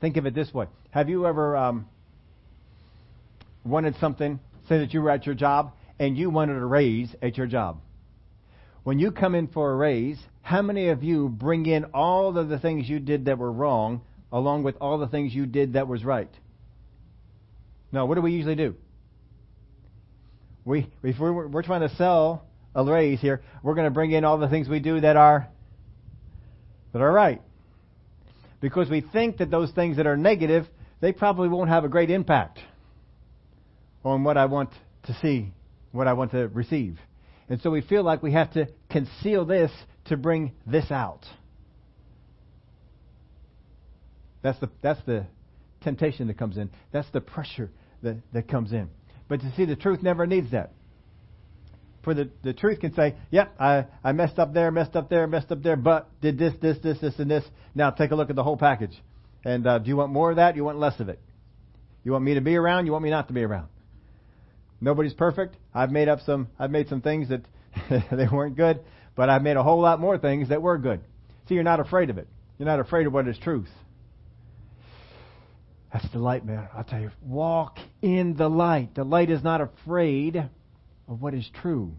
Think of it this way. Have you ever um, wanted something, say that you were at your job, and you wanted a raise at your job? When you come in for a raise, how many of you bring in all of the things you did that were wrong along with all the things you did that was right? No, what do we usually do? We, if we're, we're trying to sell a raise here, we're going to bring in all the things we do that are that are right. Because we think that those things that are negative, they probably won't have a great impact on what I want to see, what I want to receive. And so we feel like we have to conceal this to bring this out. That's the, that's the temptation that comes in. That's the pressure that, that comes in. But to see, the truth never needs that. For the, the truth can say, yep, I, I messed up there, messed up there, messed up there, but did this, this, this, this, and this. Now take a look at the whole package. And uh, do you want more of that? You want less of it? You want me to be around? You want me not to be around? Nobody's perfect. I've made up some. I've made some things that *laughs* they weren't good, but I've made a whole lot more things that were good. See, you're not afraid of it. You're not afraid of what is truth. That's the light, man. I'll tell you. Walk in the light. The light is not afraid of what is true.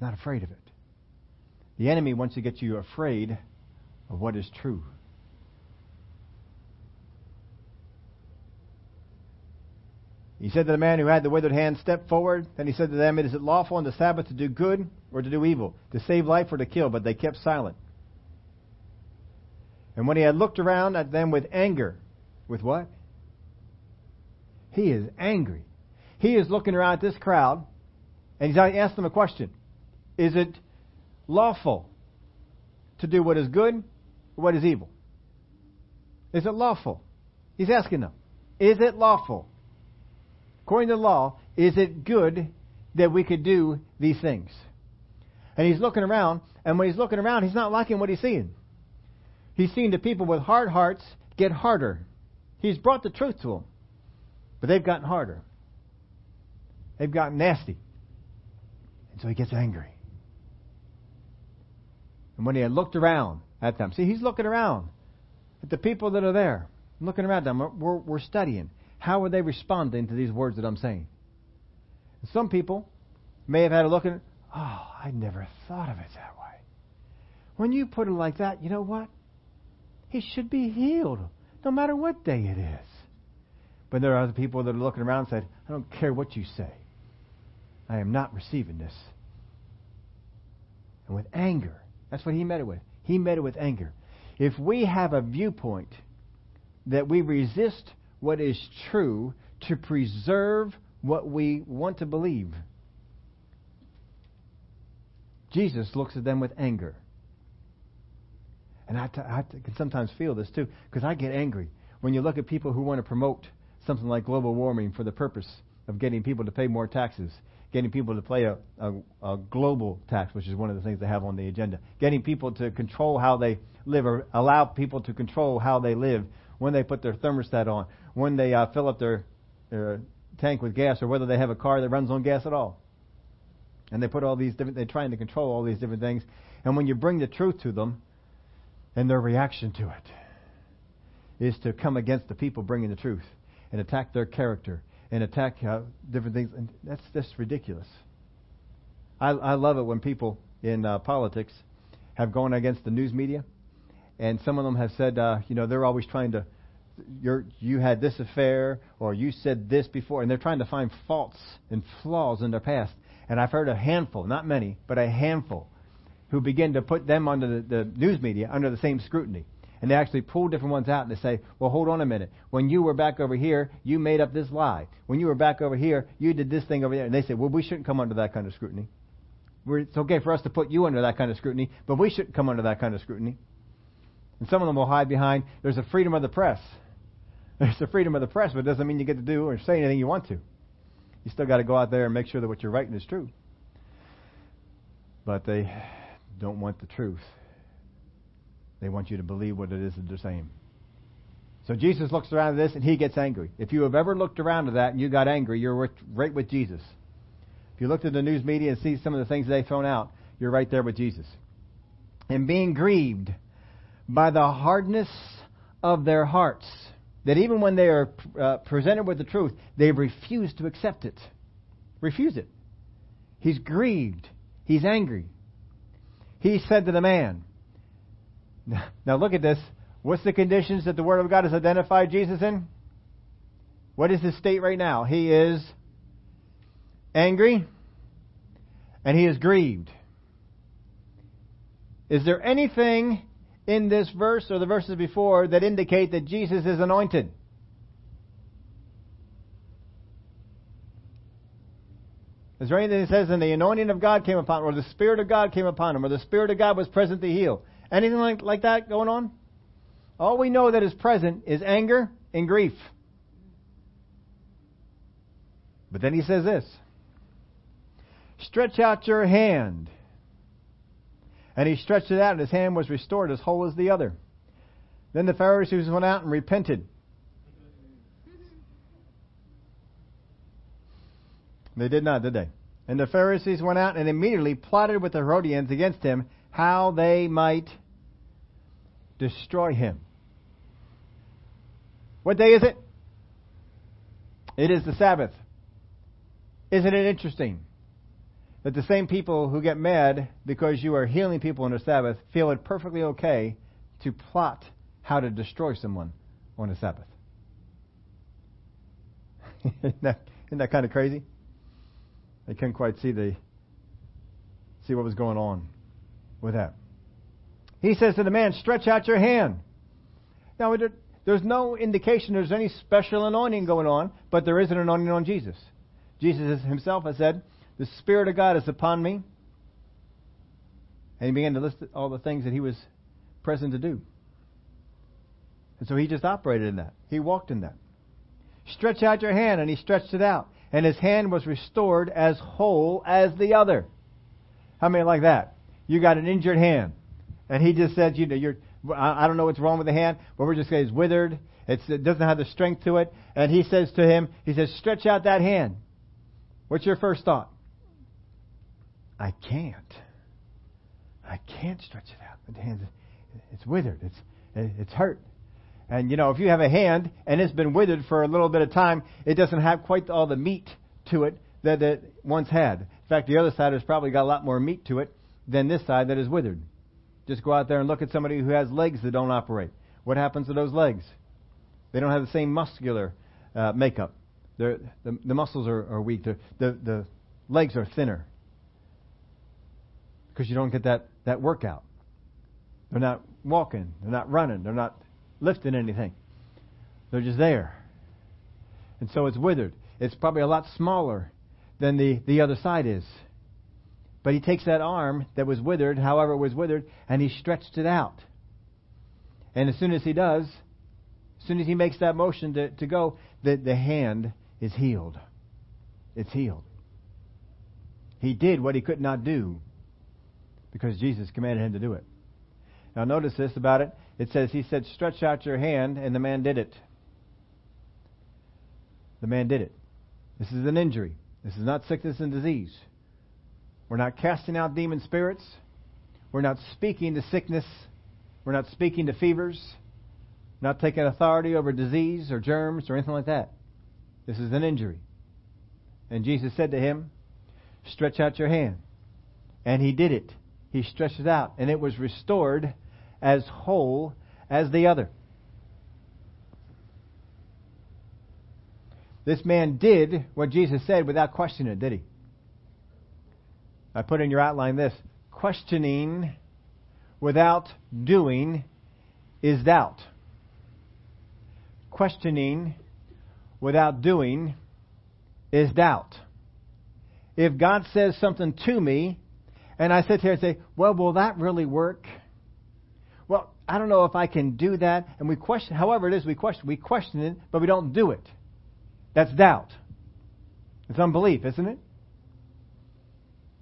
Not afraid of it. The enemy wants to get you afraid of what is true. He said to the man who had the withered hand, Step forward. Then he said to them, is it lawful on the Sabbath to do good or to do evil, to save life or to kill? But they kept silent. And when he had looked around at them with anger, with what? He is angry. He is looking around at this crowd and he's asking them a question Is it lawful to do what is good or what is evil? Is it lawful? He's asking them. Is it lawful? According to the law, is it good that we could do these things? And he's looking around, and when he's looking around, he's not liking what he's seeing. He's seeing the people with hard hearts get harder. He's brought the truth to them. But they've gotten harder. They've gotten nasty. And so he gets angry. And when he had looked around at them, see, he's looking around at the people that are there. Looking around them. We're, we're studying. How are they responding to these words that I'm saying? And Some people may have had a look at, oh, I never thought of it that way. When you put it like that, you know what? He should be healed, no matter what day it is. But there are other people that are looking around and said, I don't care what you say. I am not receiving this. And with anger, that's what he met it with. He met it with anger. If we have a viewpoint that we resist what is true to preserve what we want to believe, Jesus looks at them with anger. And I, t- I t- can sometimes feel this too, because I get angry when you look at people who want to promote something like global warming for the purpose of getting people to pay more taxes, getting people to pay a, a, a, global tax, which is one of the things they have on the agenda, getting people to control how they live or allow people to control how they live when they put their thermostat on, when they uh, fill up their, their tank with gas, or whether they have a car that runs on gas at all. And they put all these different, they're trying to control all these different things. And when you bring the truth to them, and their reaction to it is to come against the people bringing the truth and attack their character and attack uh, different things. And that's just ridiculous. I, I love it when people in uh, politics have gone against the news media, and some of them have said, uh, you know, they're always trying to, you're, you had this affair, or you said this before, and they're trying to find faults and flaws in their past. And I've heard a handful, not many, but a handful, who begin to put them under the, the news media under the same scrutiny. And they actually pull different ones out and they say, well, hold on a minute. When you were back over here, you made up this lie. When you were back over here, you did this thing over there. And they say, well, we shouldn't come under that kind of scrutiny. It's okay for us to put you under that kind of scrutiny, but we shouldn't come under that kind of scrutiny. And some of them will hide behind, there's a freedom of the press. *laughs* There's a freedom of the press, but it doesn't mean you get to do or say anything you want to. You still got to go out there and make sure that what you're writing is true. But they don't want the truth. They want you to believe what it is that they're saying. So Jesus looks around at this and he gets angry. If you have ever looked around at that and you got angry, you're right with Jesus. If you looked at the news media and see some of the things they've thrown out, you're right there with Jesus. And being grieved by the hardness of their hearts, that even when they are uh, presented with the truth, they refuse to accept it. Refuse it. He's grieved. He's angry. He said to the man, *laughs* now look at this. What's the conditions that the Word of God has identified Jesus in? What is his state right now? He is angry and he is grieved. Is there anything in this verse or the verses before that indicate that Jesus is anointed? Is there anything that says, and the anointing of God came upon him, or the Spirit of God came upon him, or the Spirit of God was present to heal? Anything like, like that going on? All we know that is present is anger and grief. But then he says this Stretch out your hand. And he stretched it out, and his hand was restored as whole as the other. Then the Pharisees went out and repented. They did not, did they? And the Pharisees went out and immediately plotted with the Herodians against him how they might destroy him. What day is it? It is the Sabbath. Isn't it interesting that the same people who get mad because you are healing people on the Sabbath feel it perfectly okay to plot how to destroy someone on the Sabbath? *laughs* isn't, that, isn't that kind of crazy? They couldn't quite see the see what was going on with that. He says to the man, Stretch out your hand. Now, there's no indication there's any special anointing going on, but there is an anointing on Jesus. Jesus himself has said, The Spirit of God is upon me. And he began to list all the things that he was present to do. And so he just operated in that. He walked in that. Stretch out your hand, and he stretched it out. And his hand was restored as whole as the other. How many like that? You got an injured hand. And he just said, you know, you're, I don't know what's wrong with the hand, but we're just saying it's withered. It's, it doesn't have the strength to it. And he says to him, he says, stretch out that hand. What's your first thought? I can't. I can't stretch it out. The hand, it's withered. It's, it's hurt. And you know, if you have a hand and it's been withered for a little bit of time, it doesn't have quite all the meat to it that it once had. In fact, the other side has probably got a lot more meat to it than this side that is withered. Just go out there and look at somebody who has legs that don't operate. What happens to those legs? They don't have the same muscular uh, makeup. the, the muscles are, are weak. The, the, the legs are thinner because you don't get that, that workout. They're not walking. They're not running. They're not lifting anything. They're just there. And so it's withered. It's probably a lot smaller than the, the other side is. But he takes that arm that was withered, however it was withered, and he stretched it out. And as soon as he does, as soon as he makes that motion to, to go, the, the hand is healed. It's healed. He did what he could not do because Jesus commanded him to do it. Now notice this about it. It says, He said, Stretch out your hand, and the man did it. The man did it. This is an injury. This is not sickness and disease. We're not casting out demon spirits. We're not speaking to sickness. We're not speaking to fevers. Not taking authority over disease or germs or anything like that. This is an injury. And Jesus said to him, Stretch out your hand. And he did it. He stretched it out, and it was restored as whole as the other. This man did what Jesus said without questioning it, did he? I put in your outline this questioning without doing is doubt. Questioning without doing is doubt. If God says something to me, and I sit here and say, well, will that really work? Well, I don't know if I can do that. And we question, however it is, we question, we question it, but we don't do it. That's doubt. It's unbelief, isn't it?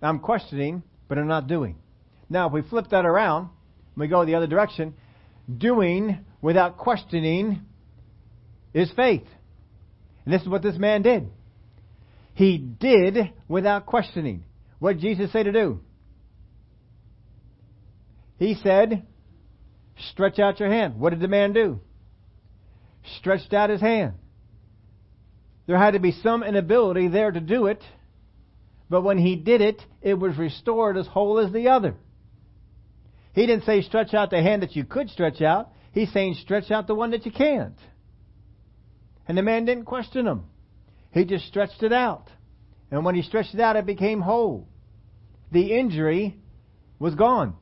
I'm questioning, but I'm not doing. Now, if we flip that around, we go the other direction, doing without questioning is faith. And this is what this man did. He did without questioning. What did Jesus say to do? He said, Stretch out your hand. What did the man do? Stretched out his hand. There had to be some inability there to do it but when he did it, it was restored as whole as the other. He didn't say stretch out the hand that you could stretch out. He's saying stretch out the one that you can't. And the man didn't question him. He just stretched it out. And when he stretched it out, it became whole. The injury was gone.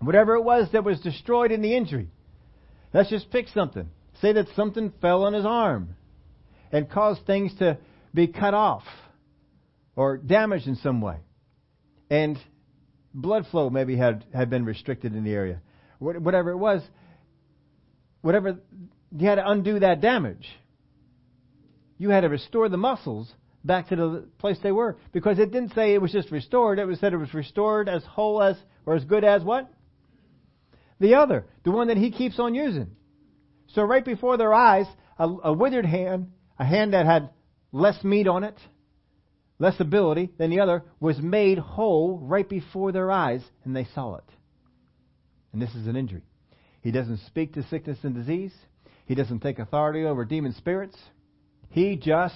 Whatever it was that was destroyed in the injury. Let's just pick something. Say that something fell on his arm and caused things to be cut off or damaged in some way. And blood flow maybe had, had been restricted in the area. Whatever it was, whatever, you had to undo that damage. You had to restore the muscles back to the place they were. Because it didn't say it was just restored, it was said it was restored as whole as, or as good as what? The other, the one that he keeps on using. So right before their eyes, a, a withered hand, a hand that had less meat on it, less ability than the other, was made whole right before their eyes, and they saw it. And this is an injury. He doesn't speak to sickness and disease. He doesn't take authority over demon spirits. He just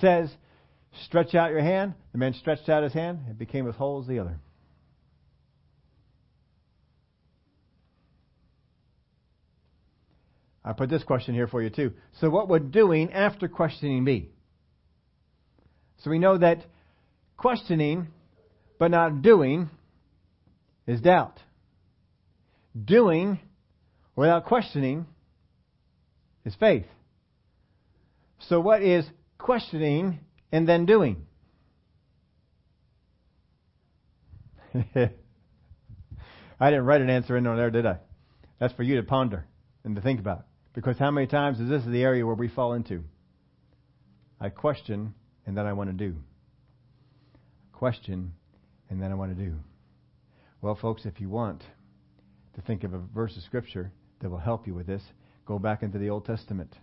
says, Stretch out your hand. The man stretched out his hand. It became as whole as the other. I put this question here for you too. So, what would doing after questioning be? So we know that questioning but not doing is doubt. Doing without questioning is faith. So what is questioning and then doing? *laughs* I didn't write an answer in there, did I? That's for you to ponder and to think about. Because how many times is this the area where we fall into? I question and then I want to do. Question, and then I want to do. Well, folks, if you want to think of a verse of Scripture that will help you with this, go back into the Old Testament.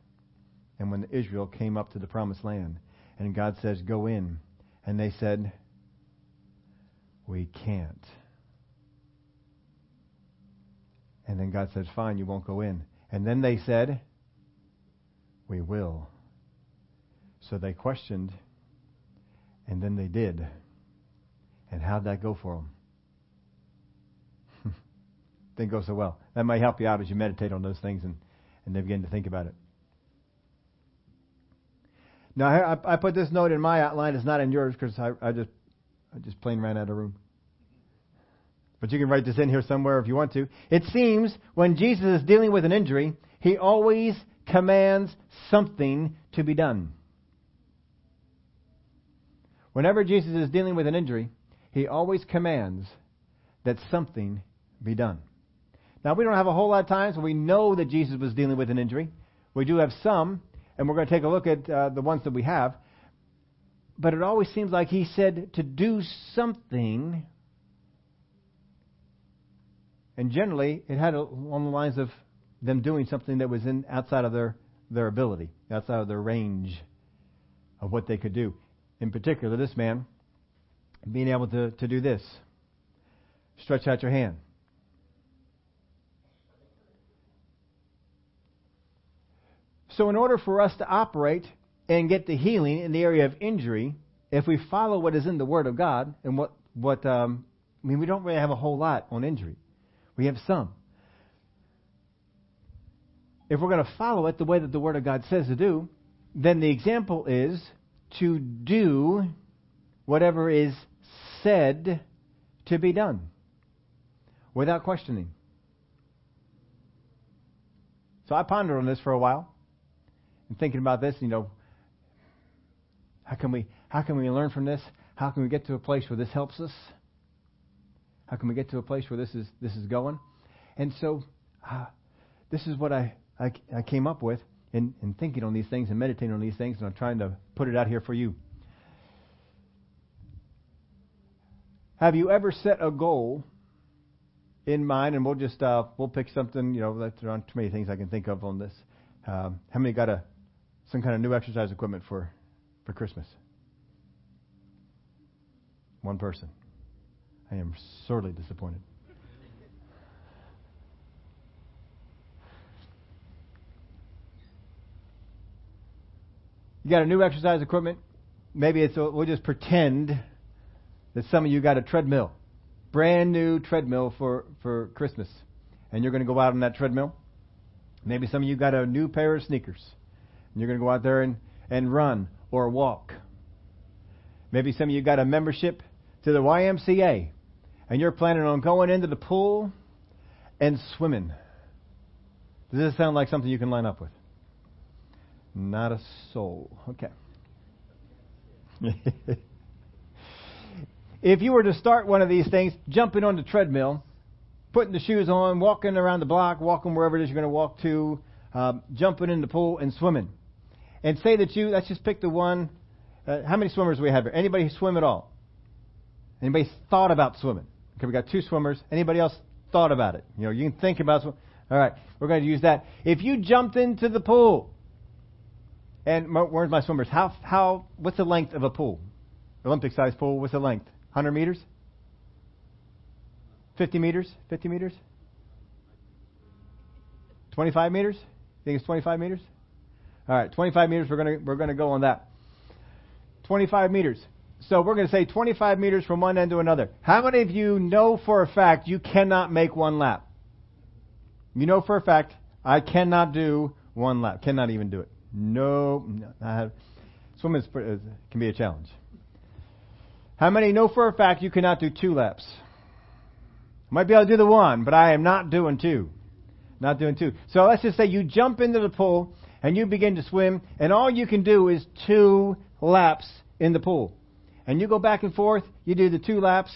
And when Israel came up to the promised land, and God says, Go in, and they said, We can't. And then God says, Fine, you won't go in. And then they said, We will. So they questioned, and then they did. And how'd that go for them? *laughs* Didn't go so well. That might help you out as you meditate on those things and, and then begin to think about it. Now, I, I put this note in my outline. It's not in yours because I, I just I just plain ran out of room. But you can write this in here somewhere if you want to. It seems when Jesus is dealing with an injury, he always commands something to be done. Whenever Jesus is dealing with an injury, he always commands that something be done. Now, we don't have a whole lot of times when we know that Jesus was dealing with an injury. We do have some, and we're going to take a look at uh, the ones that we have. But it always seems like he said to do something, and generally it had along the lines of them doing something that was in outside of their their ability, outside of their range of what they could do. In particular, this man being able to, to do this. Stretch out your hand. So, in order for us to operate and get the healing in the area of injury, if we follow what is in the Word of God, and what, what um, I mean, we don't really have a whole lot on injury. We have some. If we're going to follow it the way that the Word of God says to do, then the example is to do whatever is said to be done without questioning. So I pondered on this for a while and thinking about this, you know, how can we how can we learn from this? How can we get to a place where this helps us? How can we get to a place where this is this is going? And so, uh, this is what I, I, I came up with in, in thinking on these things and meditating on these things, and I'm trying to put it out here for you. Have you ever set a goal in mind? And we'll just uh, we'll pick something. You know, there aren't too many things I can think of on this. Um, how many got a some kind of new exercise equipment for for Christmas? One person. I am sorely disappointed. You got a new exercise equipment. Maybe it's a, we'll just pretend that some of you got a treadmill, brand new treadmill for for Christmas, and you're going to go out on that treadmill. Maybe some of you got a new pair of sneakers, and you're going to go out there and and run or walk. Maybe some of you got a membership to the YMCA, and you're planning on going into the pool and swimming. Does this sound like something you can line up with? Not a soul. Okay. *laughs* if you were to start one of these things, jumping on the treadmill, putting the shoes on, walking around the block, walking wherever it is you're going to walk to, uh, jumping in the pool and swimming, and say that you, let's just pick the one. Uh, how many swimmers do we have here? Anybody swim at all? Anybody thought about swimming? Okay, we got two swimmers. Anybody else thought about it? You know, you can think about. All right, we're going to use that. If you jumped into the pool and where's my swimmers? How how what's the length of a pool? Olympic sized pool. What's the length? 100 meters? 50 meters? 50 meters? 25 meters? think it's 25 meters? All right, 25 meters. We're gonna we're gonna go on that. 25 meters. So we're going to say 25 meters from one end to another. How many of you know for a fact you cannot make one lap? You know for a fact I cannot do one lap. Cannot even do it. No, no swimming can be a challenge. How many know for a fact you cannot do two laps? Might be able to do the one, but I am not doing two. Not doing two. So let's just say you jump into the pool and you begin to swim, and all you can do is two laps in the pool. And you go back and forth, you do the two laps,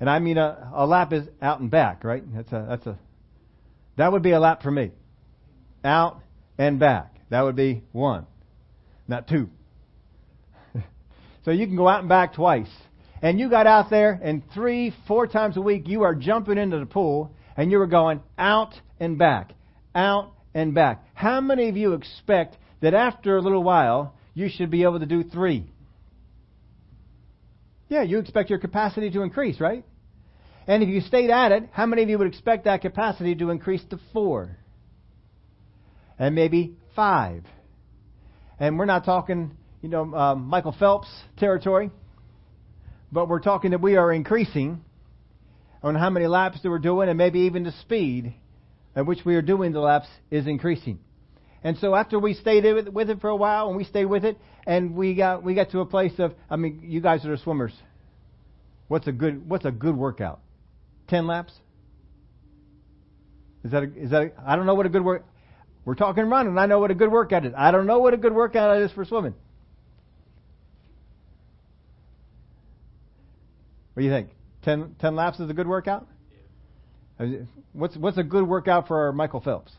and I mean a, a lap is out and back, right? That's a that's a that would be a lap for me. Out and back. That would be one, not two. *laughs* so you can go out and back twice. And you got out there, and three, four times a week, you are jumping into the pool, and you were going out and back, out and back. How many of you expect that after a little while, you should be able to do three? Yeah, you expect your capacity to increase, right? And if you stayed at it, how many of you would expect that capacity to increase to four? And maybe five. And we're not talking, you know, um, Michael Phelps territory, but we're talking that we are increasing on how many laps that we're doing and maybe even the speed at which we are doing the laps is increasing. And so after we stayed with it for a while and we stayed with it and we got we got to a place of I mean you guys are swimmers. What's a good what's a good workout? 10 laps? Is that a, is that a, I don't know what a good work We're talking running. I know what a good workout is. I don't know what a good workout is for swimming. What do you think? 10, 10 laps is a good workout? What's what's a good workout for Michael Phelps?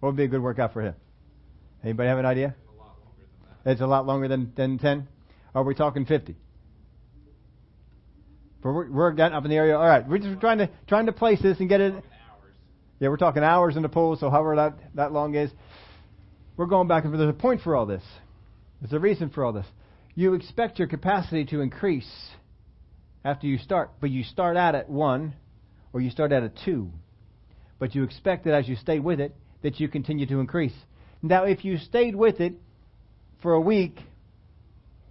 What would be a good workout for him? Anybody have an idea? A it's a lot longer than, than 10? Are we talking 50? We're, we're getting up in the area. All right, we're just trying to trying to place this and get it. Yeah, we're talking hours in the pool, so however that, that long is. We're going back and forth. There's a point for all this. There's a reason for all this. You expect your capacity to increase after you start, but you start out at one or you start out at two. But you expect that as you stay with it, that you continue to increase. Now, if you stayed with it for a week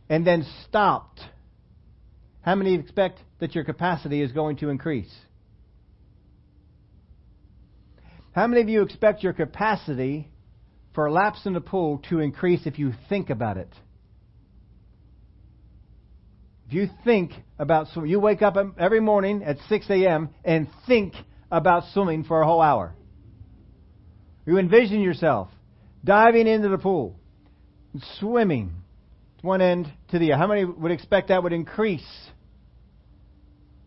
and then stopped, how many expect that your capacity is going to increase? How many of you expect your capacity for laps in the pool to increase if you think about it? If you think about swimming, you wake up every morning at 6 a.m. and think about swimming for a whole hour. You envision yourself diving into the pool, swimming one end to the other. How many would expect that would increase?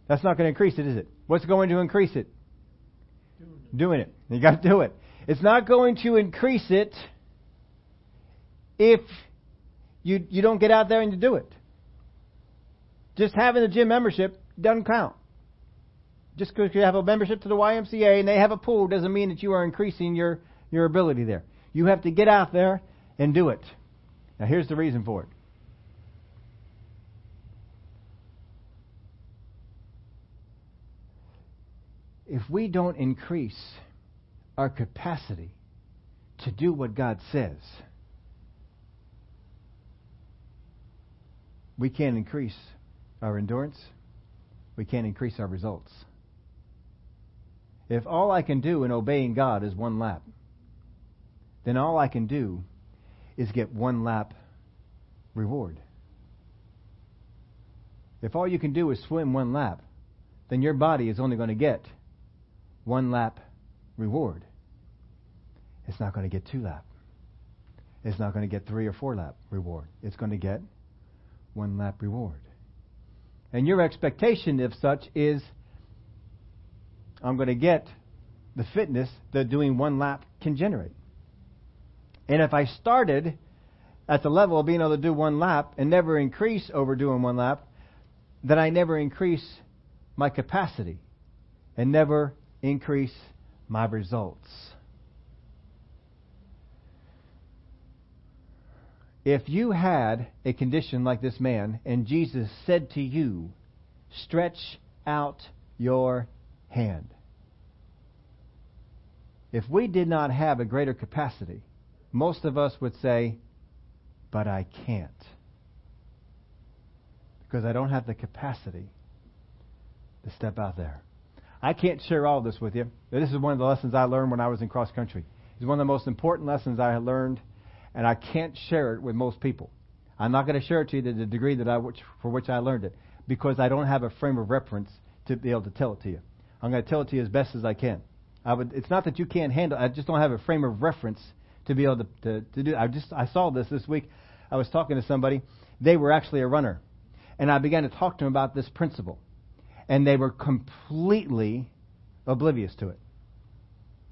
That's not going to increase it, is it? What's going to increase it? Doing it. You got to do it. It's not going to increase it if you you don't get out there and you do it. Just having a gym membership doesn't count. Just because you have a membership to the YMCA and they have a pool doesn't mean that you are increasing your, your ability there. You have to get out there and do it. Now, here's the reason for it. If we don't increase our capacity to do what God says, we can't increase our endurance. We can't increase our results. If all I can do in obeying God is one lap, then all I can do is get one lap reward. If all you can do is swim one lap, then your body is only going to get one lap reward. It's not going to get two lap. It's not going to get three or four lap reward. It's going to get one lap reward. And your expectation, if such, is I'm going to get the fitness that doing one lap can generate. And if I started at the level of being able to do one lap and never increase over doing one lap, then I never increase my capacity and never increase my results. If you had a condition like this man and Jesus said to you, stretch out your hand. If we did not have a greater capacity, most of us would say, but I can't. Because I don't have the capacity to step out there. I can't share all this with you. This is one of the lessons I learned when I was in cross country. It's one of the most important lessons I had learned, and I can't share it with most people. I'm not going to share it to you to the degree that I, for which I learned it, because I don't have a frame of reference to be able to tell it to you. I'm going to tell it to you as best as I can. I would. It's not that you can't handle. I just don't have a frame of reference to be able to, to, to do. I just I saw this this week. I was talking to somebody. They were actually a runner, and I began to talk to them about this principle, and they were completely oblivious to it.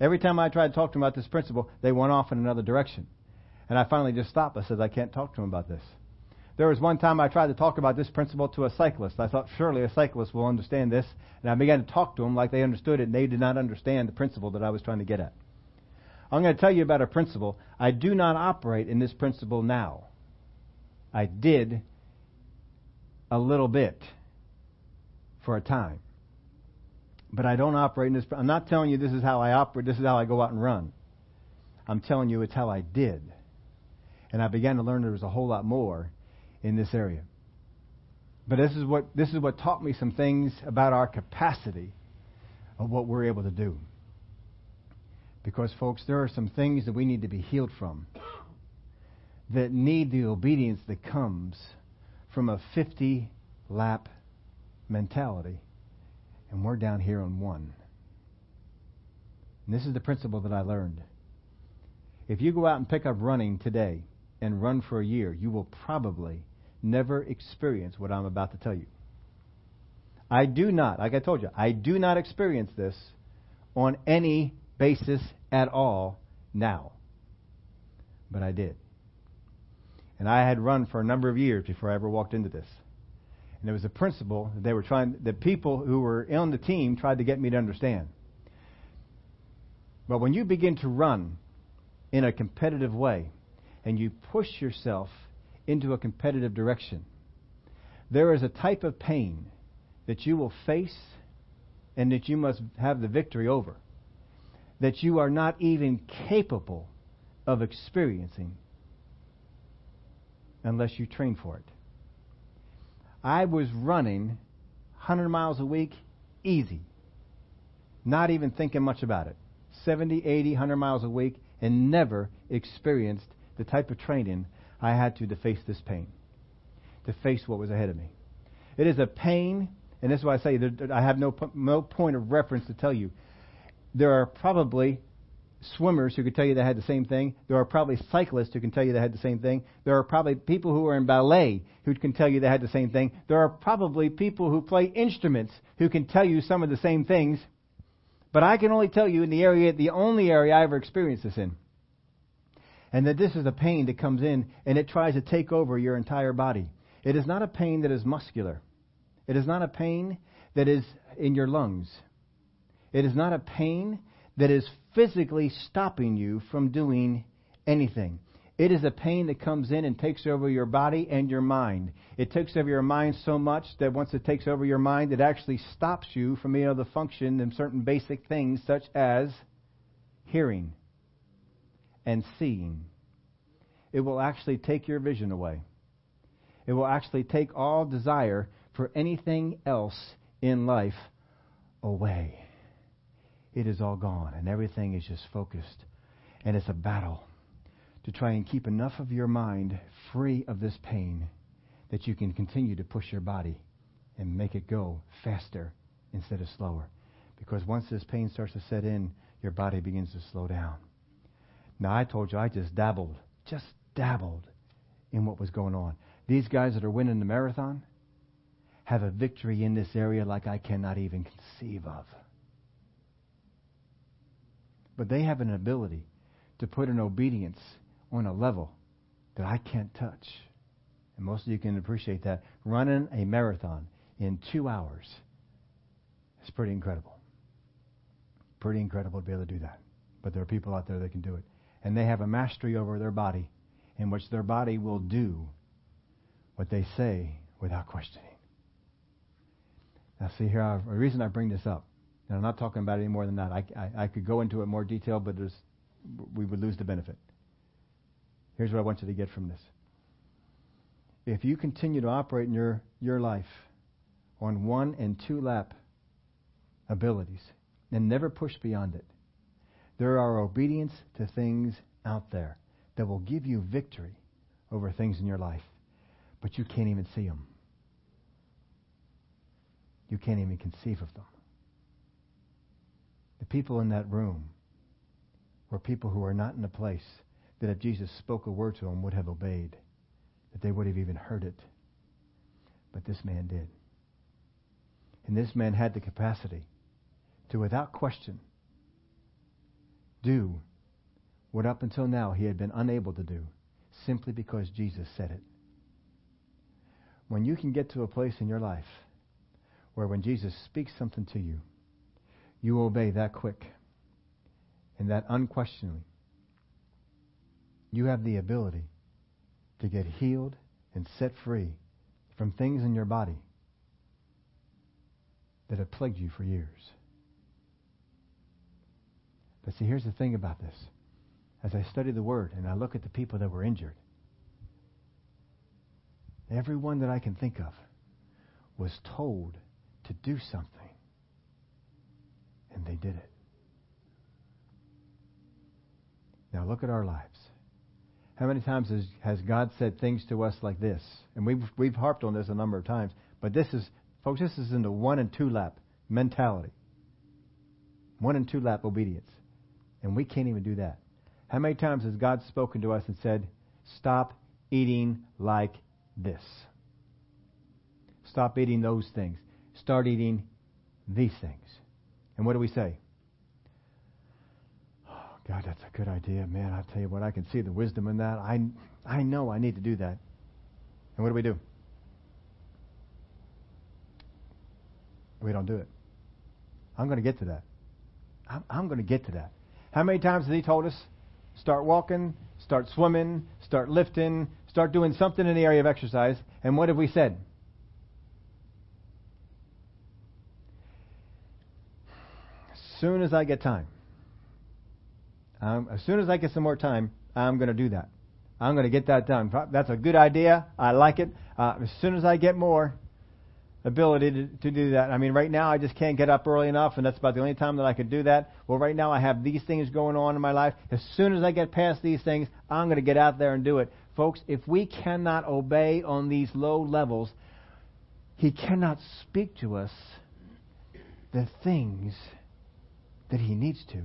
Every time I tried to talk to them about this principle, they went off in another direction, and I finally just stopped. I said I can't talk to them about this. There was one time I tried to talk about this principle to a cyclist. I thought surely a cyclist will understand this, and I began to talk to them like they understood it, and they did not understand the principle that I was trying to get at. I'm going to tell you about a principle. I do not operate in this principle now. I did a little bit for a time. But I don't operate in this. I'm not telling you this is how I operate, this is how I go out and run. I'm telling you it's how I did. And I began to learn there was a whole lot more in this area. But this is what this is what taught me some things about our capacity of what we're able to do. Because folks, there are some things that we need to be healed from that need the obedience that comes from a 50 lap mentality. And we're down here on one. And this is the principle that I learned. If you go out and pick up running today and run for a year, you will probably never experience what I'm about to tell you. I do not, like I told you, I do not experience this on any basis at all now. But I did. And I had run for a number of years before I ever walked into this. And it was a principle that they were trying, the people who were on the team tried to get me to understand. But when you begin to run in a competitive way and you push yourself into a competitive direction, there is a type of pain that you will face and that you must have the victory over that you are not even capable of experiencing unless you train for it. I was running 100 miles a week easy, not even thinking much about it. 70, 80, 100 miles a week, and never experienced the type of training I had to to face this pain, to face what was ahead of me. It is a pain, and this is why I say I have no, no point of reference to tell you. There are probably swimmers who could tell you they had the same thing. There are probably cyclists who can tell you they had the same thing. There are probably people who are in ballet who can tell you they had the same thing. There are probably people who play instruments who can tell you some of the same things. But I can only tell you in the area, the only area I ever experienced this in. And that this is a pain that comes in and it tries to take over your entire body. It is not a pain that is muscular. It is not a pain that is in your lungs. It is not a pain that is physically stopping you from doing anything. It is a pain that comes in and takes over your body and your mind. It takes over your mind so much that once it takes over your mind, it actually stops you from being able to function in certain basic things such as hearing and seeing. It will actually take your vision away. It will actually take all desire for anything else in life away it is all gone and everything is just focused. And it's a battle to try and keep enough of your mind free of this pain that you can continue to push your body and make it go faster instead of slower. Because once this pain starts to set in, your body begins to slow down. Now, I told you I just dabbled, just dabbled in what was going on. These guys that are winning the marathon have a victory in this area like I cannot even conceive of. But they have an ability to put an obedience on a level that I can't touch. And most of you can appreciate that. Running a marathon in two hours is pretty incredible. Pretty incredible to be able to do that. But there are people out there that can do it. And they have a mastery over their body in which their body will do what they say without questioning. Now, see here, the reason I bring this up and I'm not talking about any more than that. I, I, I could go into it more detail, but we would lose the benefit. Here's what I want you to get from this. If you continue to operate in your, your life on one and two lap abilities and never push beyond it, there are obedience to things out there that will give you victory over things in your life, but you can't even see them. You can't even conceive of them. The people in that room were people who were not in a place that if Jesus spoke a word to them would have obeyed, that they would have even heard it. But this man did. And this man had the capacity to, without question, do what up until now he had been unable to do simply because Jesus said it. When you can get to a place in your life where when Jesus speaks something to you, you obey that quick and that unquestioningly, you have the ability to get healed and set free from things in your body that have plagued you for years. But see, here's the thing about this. As I study the Word and I look at the people that were injured, everyone that I can think of was told to do something. And they did it. Now look at our lives. How many times has, has God said things to us like this? And we've, we've harped on this a number of times. But this is, folks, this is in the one and two lap mentality. One and two lap obedience. And we can't even do that. How many times has God spoken to us and said, stop eating like this? Stop eating those things. Start eating these things. And what do we say? Oh, God, that's a good idea. Man, I tell you what, I can see the wisdom in that. I, I know I need to do that. And what do we do? We don't do it. I'm going to get to that. I'm, I'm going to get to that. How many times has He told us? Start walking, start swimming, start lifting, start doing something in the area of exercise. And what have we said? As soon as I get time, um, as soon as I get some more time, I'm going to do that. I'm going to get that done. That's a good idea. I like it. Uh, as soon as I get more ability to, to do that, I mean, right now I just can't get up early enough, and that's about the only time that I could do that. Well, right now I have these things going on in my life. As soon as I get past these things, I'm going to get out there and do it. Folks, if we cannot obey on these low levels, He cannot speak to us the things that He needs to,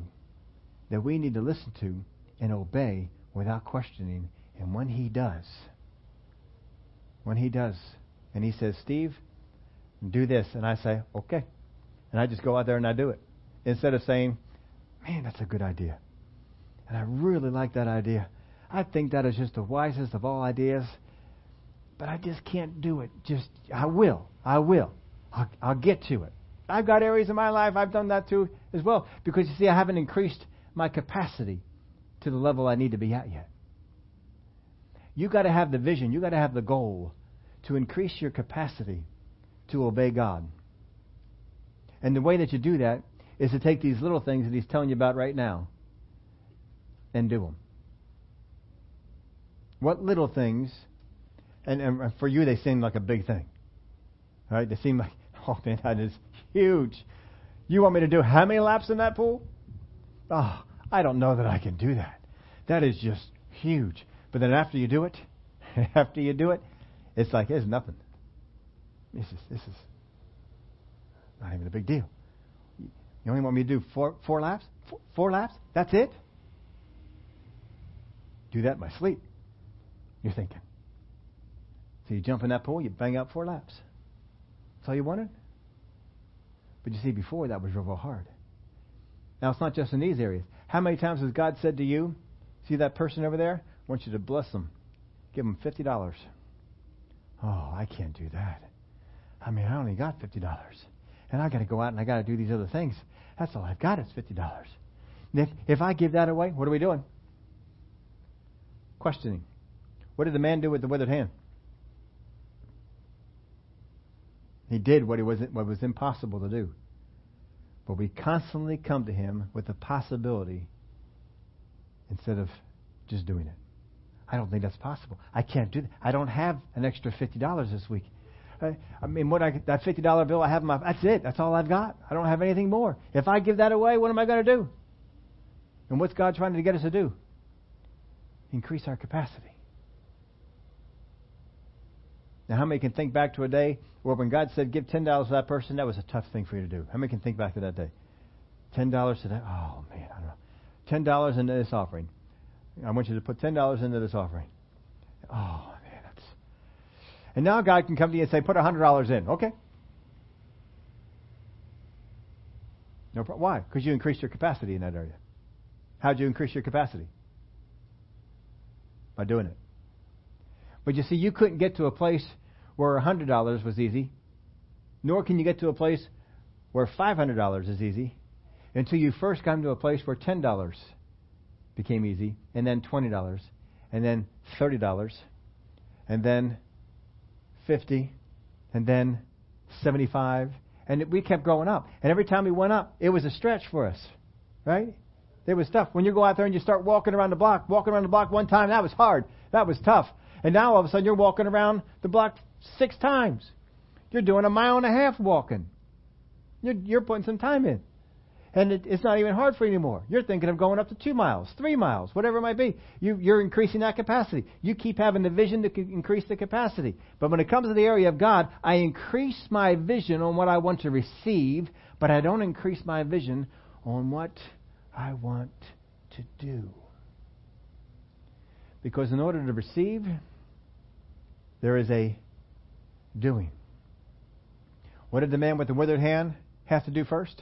that we need to listen to and obey without questioning. And when He does, when He does, and He says, Steve, do this, and I say, okay. And I just go out there and I do it. Instead of saying, man, that's a good idea. And I really like that idea. I think that is just the wisest of all ideas. But I just can't do it. Just, I will. I will. I'll, I'll get to it. I've got areas in my life I've done that too as well. Because you see, I haven't increased my capacity to the level I need to be at yet. You've got to have the vision, you've got to have the goal to increase your capacity to obey God. And the way that you do that is to take these little things that He's telling you about right now and do them. What little things, and, and for you they seem like a big thing. Right? They seem like, *laughs* oh man, that is huge. You want me to do how many laps in that pool? Oh, I don't know that I can do that. That is just huge. But then after you do it, *laughs* after you do it, it's like it's nothing. This is this is not even a big deal. You only want me to do four four laps? Four, four laps? That's it? Do that in my sleep. You're thinking. So you jump in that pool, you bang out four laps. That's all you wanted? But you see, before that was real hard. Now, it's not just in these areas. How many times has God said to you, see that person over there? I want you to bless them. Give them $50. Oh, I can't do that. I mean, I only got $50. And I got to go out and I got to do these other things. That's all I've got is $50. And if, if I give that away, what are we doing? Questioning. What did the man do with the withered hand? He did what, he was, what was impossible to do. But we constantly come to him with the possibility instead of just doing it. I don't think that's possible. I can't do that. I don't have an extra fifty dollars this week. I, mean, what I that fifty dollar bill I have in my that's it. That's all I've got. I don't have anything more. If I give that away, what am I going to do? And what's God trying to get us to do? Increase our capacity. Now, how many can think back to a day where when God said, give $10 to that person, that was a tough thing for you to do? How many can think back to that day? $10 to that? Oh, man, I don't know. $10 into this offering. I want you to put $10 into this offering. Oh, man, that's. And now God can come to you and say, put $100 in. Okay. No problem. Why? Because you increased your capacity in that area. How'd you increase your capacity? By doing it. But you see, you couldn't get to a place where $100 was easy, nor can you get to a place where $500 is easy until you first come to a place where $10 became easy, and then $20, and then $30, and then 50, and then 75, and we kept going up. And every time we went up, it was a stretch for us, right? It was tough. When you go out there and you start walking around the block, walking around the block one time, that was hard. That was tough. And now all of a sudden you're walking around the block six times. You're doing a mile and a half walking. You're, you're putting some time in. And it, it's not even hard for you anymore. You're thinking of going up to two miles, three miles, whatever it might be. You, you're increasing that capacity. You keep having the vision to increase the capacity. But when it comes to the area of God, I increase my vision on what I want to receive, but I don't increase my vision on what I want to do. Because in order to receive, there is a doing. What did the man with the withered hand have to do first?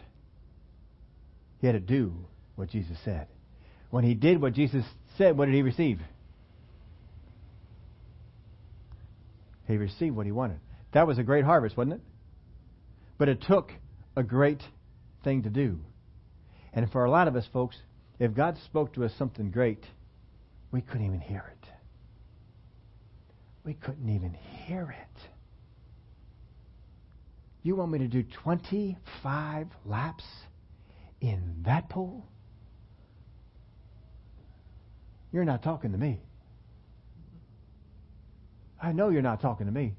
He had to do what Jesus said. When he did what Jesus said, what did he receive? He received what he wanted. That was a great harvest, wasn't it? But it took a great thing to do. And for a lot of us, folks, if God spoke to us something great, we couldn't even hear it. We couldn't even hear it. You want me to do 25 laps in that pool? You're not talking to me. I know you're not talking to me.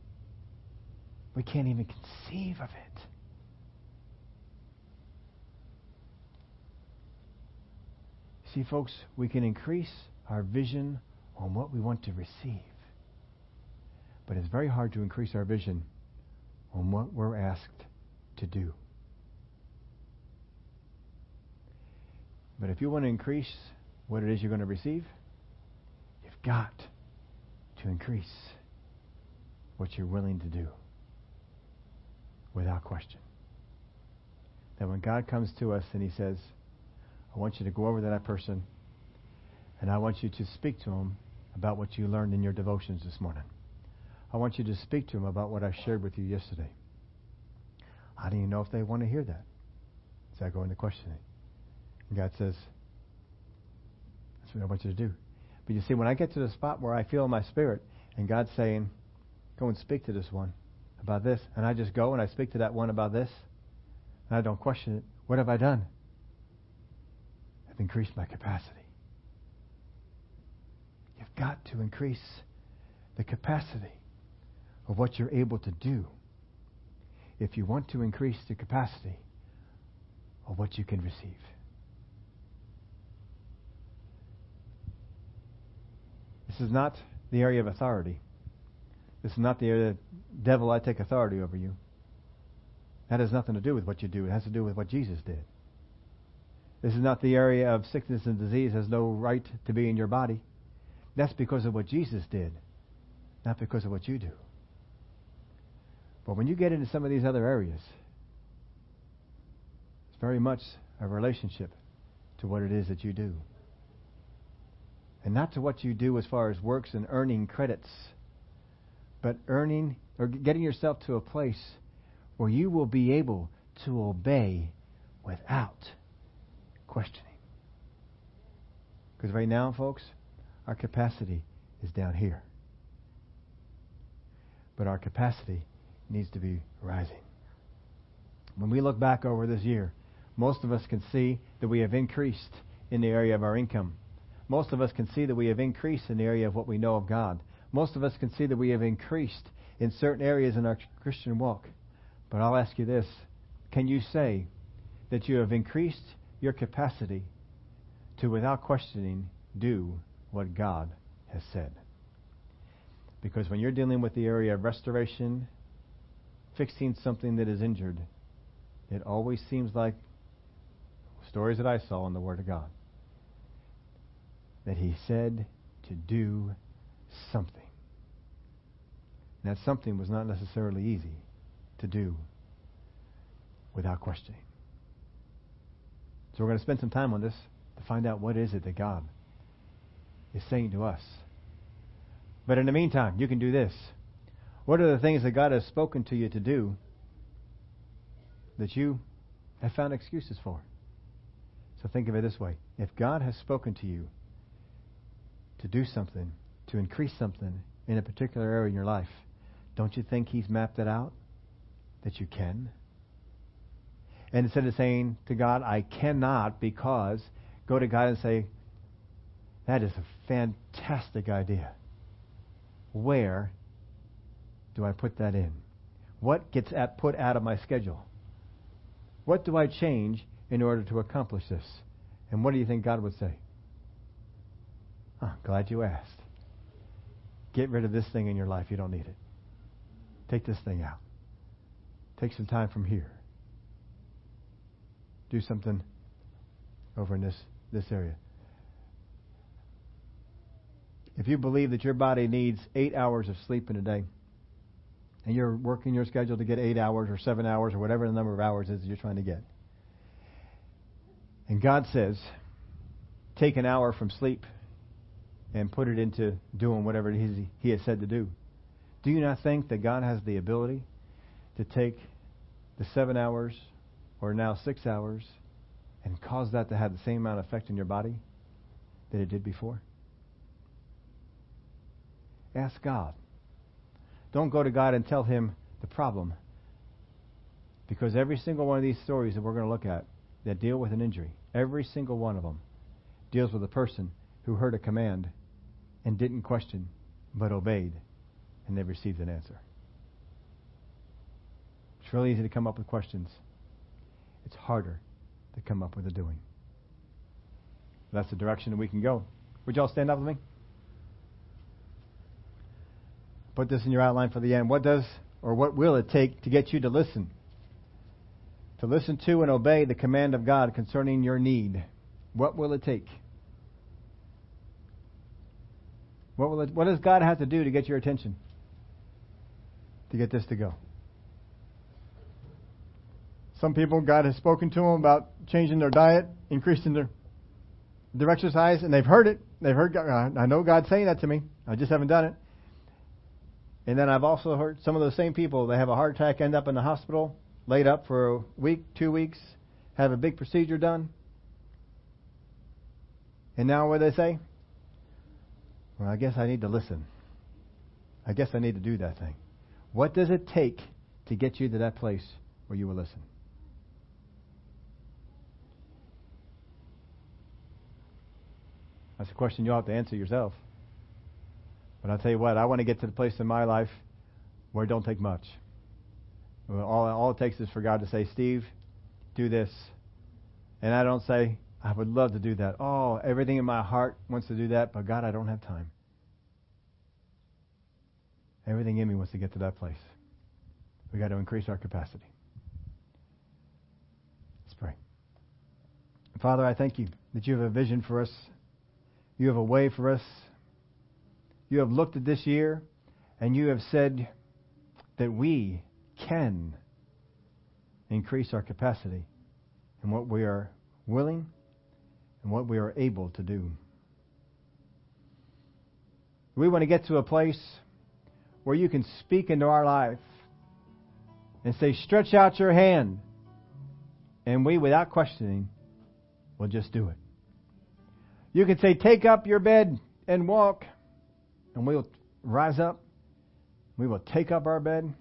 We can't even conceive of it. See, folks, we can increase our vision on what we want to receive. But it's very hard to increase our vision on what we're asked to do. But if you want to increase what it is you're going to receive, you've got to increase what you're willing to do without question. That when God comes to us and He says, I want you to go over to that person and I want you to speak to him about what you learned in your devotions this morning. I want you to speak to them about what I shared with you yesterday. I don't even know if they want to hear that. So I go into questioning. And God says, That's what I want you to do. But you see, when I get to the spot where I feel in my spirit, and God's saying, Go and speak to this one about this, and I just go and I speak to that one about this, and I don't question it, what have I done? I've increased my capacity. You've got to increase the capacity of what you're able to do if you want to increase the capacity of what you can receive. This is not the area of authority. This is not the area, devil, I take authority over you. That has nothing to do with what you do. It has to do with what Jesus did. This is not the area of sickness and disease has no right to be in your body. That's because of what Jesus did, not because of what you do. But when you get into some of these other areas, it's very much a relationship to what it is that you do and not to what you do as far as works and earning credits, but earning or getting yourself to a place where you will be able to obey without questioning. Because right now, folks, our capacity is down here. But our capacity needs to be rising. When we look back over this year, most of us can see that we have increased in the area of our income most of us can see that we have increased in the area of what we know of God. Most of us can see that we have increased in certain areas in our Christian walk. But I'll ask you this can you say that you have increased your capacity to, without questioning, do what God has said? Because when you're dealing with the area of restoration, fixing something that is injured, it always seems like stories that I saw in the Word of God that he said to do something. And that something was not necessarily easy to do without questioning. So we're going to spend some time on this to find out what is it that God is saying to us. But in the meantime, you can do this. What are the things that God has spoken to you to do that you have found excuses for? So think of it this way. If God has spoken to you to do something, to increase something in a particular area in your life, don't you think He's mapped it out that you can? And instead of saying to God, I cannot because go to God and say, That is a fantastic idea. Where do I put that in? What gets at, put out of my schedule? What do I change in order to accomplish this? And what do you think God would say? Oh, glad you asked. Get rid of this thing in your life. You don't need it. Take this thing out. Take some time from here. Do something over in this, this area. If you believe that your body needs eight hours of sleep in a day, and you're working your schedule to get eight hours or seven hours or whatever the number of hours is you're trying to get, and God says, take an hour from sleep and put it into doing whatever it is He has said to do. Do you not think that God has the ability to take the seven hours or now six hours and cause that to have the same amount of effect in your body that it did before? Ask God. Don't go to God and tell Him the problem. Because every single one of these stories that we're going to look at that deal with an injury, every single one of them deals with a person who heard a command and didn't question, but obeyed, and they received an answer. It's really easy to come up with questions. It's harder to come up with a doing. That's the direction that we can go. Would y'all stand up with me? Put this in your outline for the end. What does or what will it take to get you to listen? To listen to and obey the command of God concerning your need. What will it take? What, will it, what does God have to do to get your attention? To get this to go? Some people, God has spoken to them about changing their diet, increasing their their exercise, and they've heard it. They've heard. God, I know God's saying that to me. I just haven't done it. And then I've also heard some of those same people. They have a heart attack, end up in the hospital, laid up for a week, two weeks, have a big procedure done, and now what do they say? Well, I guess I need to listen. I guess I need to do that thing. What does it take to get you to that place where you will listen? That's a question you'll have to answer yourself. But I'll tell you what, I want to get to the place in my life where it don't take much. All, all it takes is for God to say, Steve, do this. And I don't say, I would love to do that. Oh, everything in my heart wants to do that, but God, I don't have time. Everything in me wants to get to that place. We've got to increase our capacity. Let's pray. Father, I thank you that you have a vision for us. You have a way for us. You have looked at this year and you have said that we can increase our capacity and what we are willing and what we are able to do. We want to get to a place where you can speak into our life and say, stretch out your hand. And we, without questioning, will just do it. You can say, take up your bed and walk. And we will rise up. We will take up our bed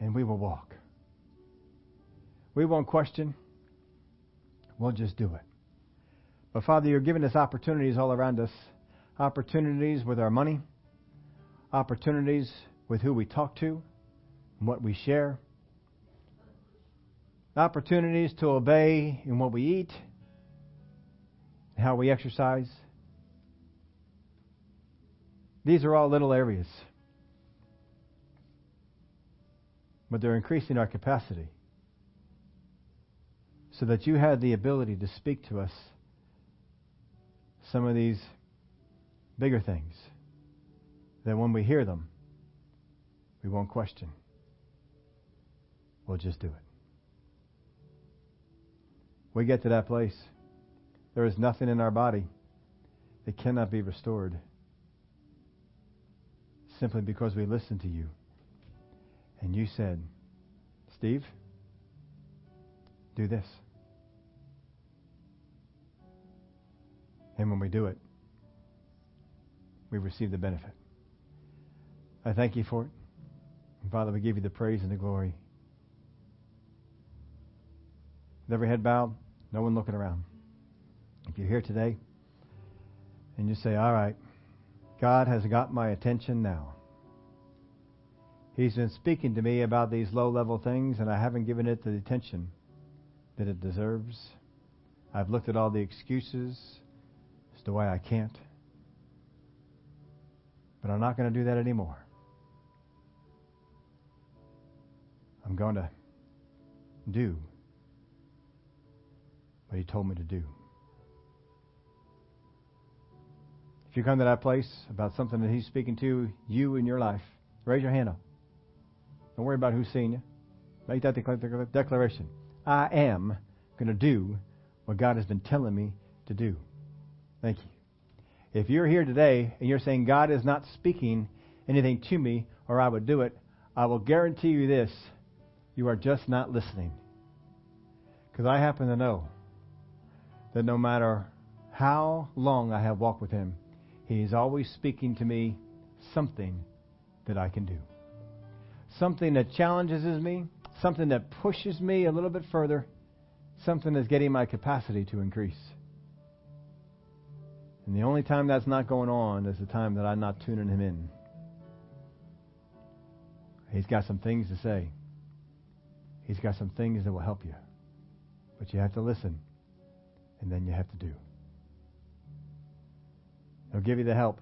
and we will walk. We won't question. We'll just do it. But Father, you're giving us opportunities all around us opportunities with our money, opportunities with who we talk to and what we share, opportunities to obey in what we eat, how we exercise. These are all little areas. But they're increasing our capacity so that you have the ability to speak to us some of these bigger things that when we hear them, we won't question. We'll just do it. We get to that place. There is nothing in our body that cannot be restored simply because we listened to you. And you said, Steve, do this. And when we do it, we receive the benefit. I thank you for it. And Father, we give you the praise and the glory. With every head bowed, no one looking around. If you're here today and you say, All right, God has got my attention now. He's been speaking to me about these low level things, and I haven't given it the attention that it deserves. I've looked at all the excuses as to why I can't. But I'm not going to do that anymore. I'm going to do what He told me to do. If you come to that place about something that He's speaking to you in your life, raise your hand up. Don't worry about who's seeing you. Make that declaration. I am going to do what God has been telling me to do. Thank you. If you're here today and you're saying God is not speaking anything to me or I would do it, I will guarantee you this you are just not listening. Because I happen to know that no matter how long I have walked with Him, He is always speaking to me something that I can do. Something that challenges me, something that pushes me a little bit further, something that's getting my capacity to increase. And the only time that's not going on is the time that I'm not tuning Him in. He's got some things to say. He's got some things that will help you. But you have to listen, and then you have to do. He'll give you the help.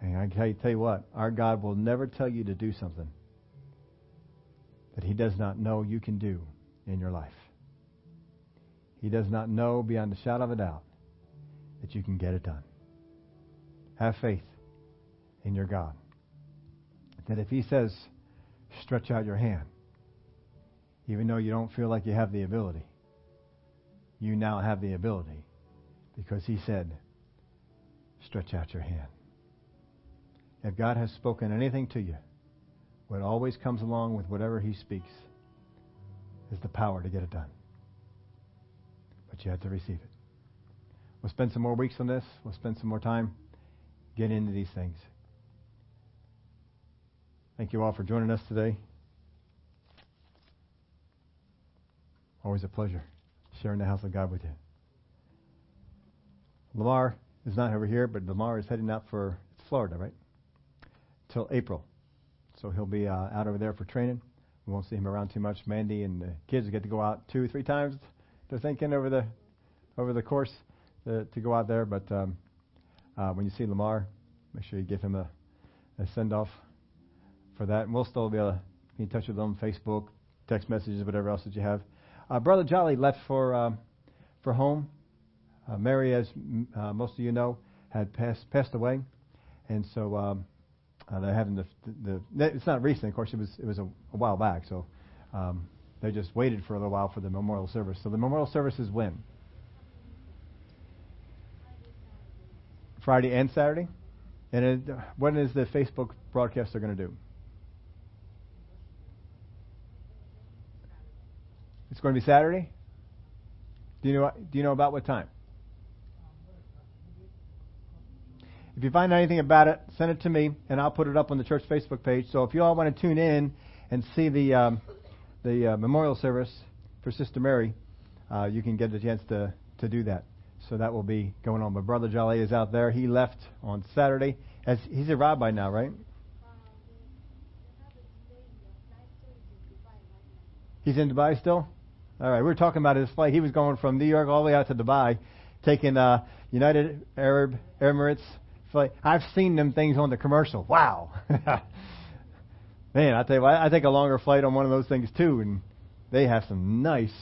And I tell you what, our God will never tell you to do something that He does not know you can do in your life. He does not know beyond a shadow of a doubt that you can get it done. Have faith in your God. That if He says, stretch out your hand, even though you don't feel like you have the ability, you now have the ability because He said, stretch out your hand. If God has spoken anything to you, what always comes along with whatever He speaks is the power to get it done. But you have to receive it. We'll spend some more weeks on this. We'll spend some more time getting into these things. Thank you all for joining us today. Always a pleasure sharing the house of God with you. Lamar is not over here, but Lamar is heading out for Florida, right? Till April. So he'll be uh, out over there for training. We won't see him around too much. Mandy and the kids get to go out two, three times. They're thinking over the over the course to, uh, to go out there. But um, uh, when you see Lamar, make sure you give him a, a send off for that. And we'll still be able to be in touch with them, Facebook, text messages, whatever else that you have. Uh, Brother Jolly left for um, for home. Uh, Mary, as uh, most of you know, had passed passed away, and so um, uh, they're having the, the, the it's not recent, of course. It was it was a, a while back, so um, they just waited for a little while for the memorial service. So the memorial service is when Friday and Saturday, and it, when is the Facebook broadcast they're going to do? It's going to be Saturday. Do you know? Do you know about what time? If you find anything about it, send it to me, and I'll put it up on the church Facebook page. So if you all want to tune in and see the um, the uh, memorial service for Sister Mary, uh, you can get a chance to to do that. So that will be going on. But Brother Jolly is out there. He left on Saturday. As he's arrived by now, right? He's in Dubai still. All right, we were talking about his flight. He was going from New York all the way out to Dubai, taking uh, United Arab Emirates flight. I've seen them things on the commercial. Wow, *laughs* man! I tell you, I take a longer flight on one of those things too, and they have some nice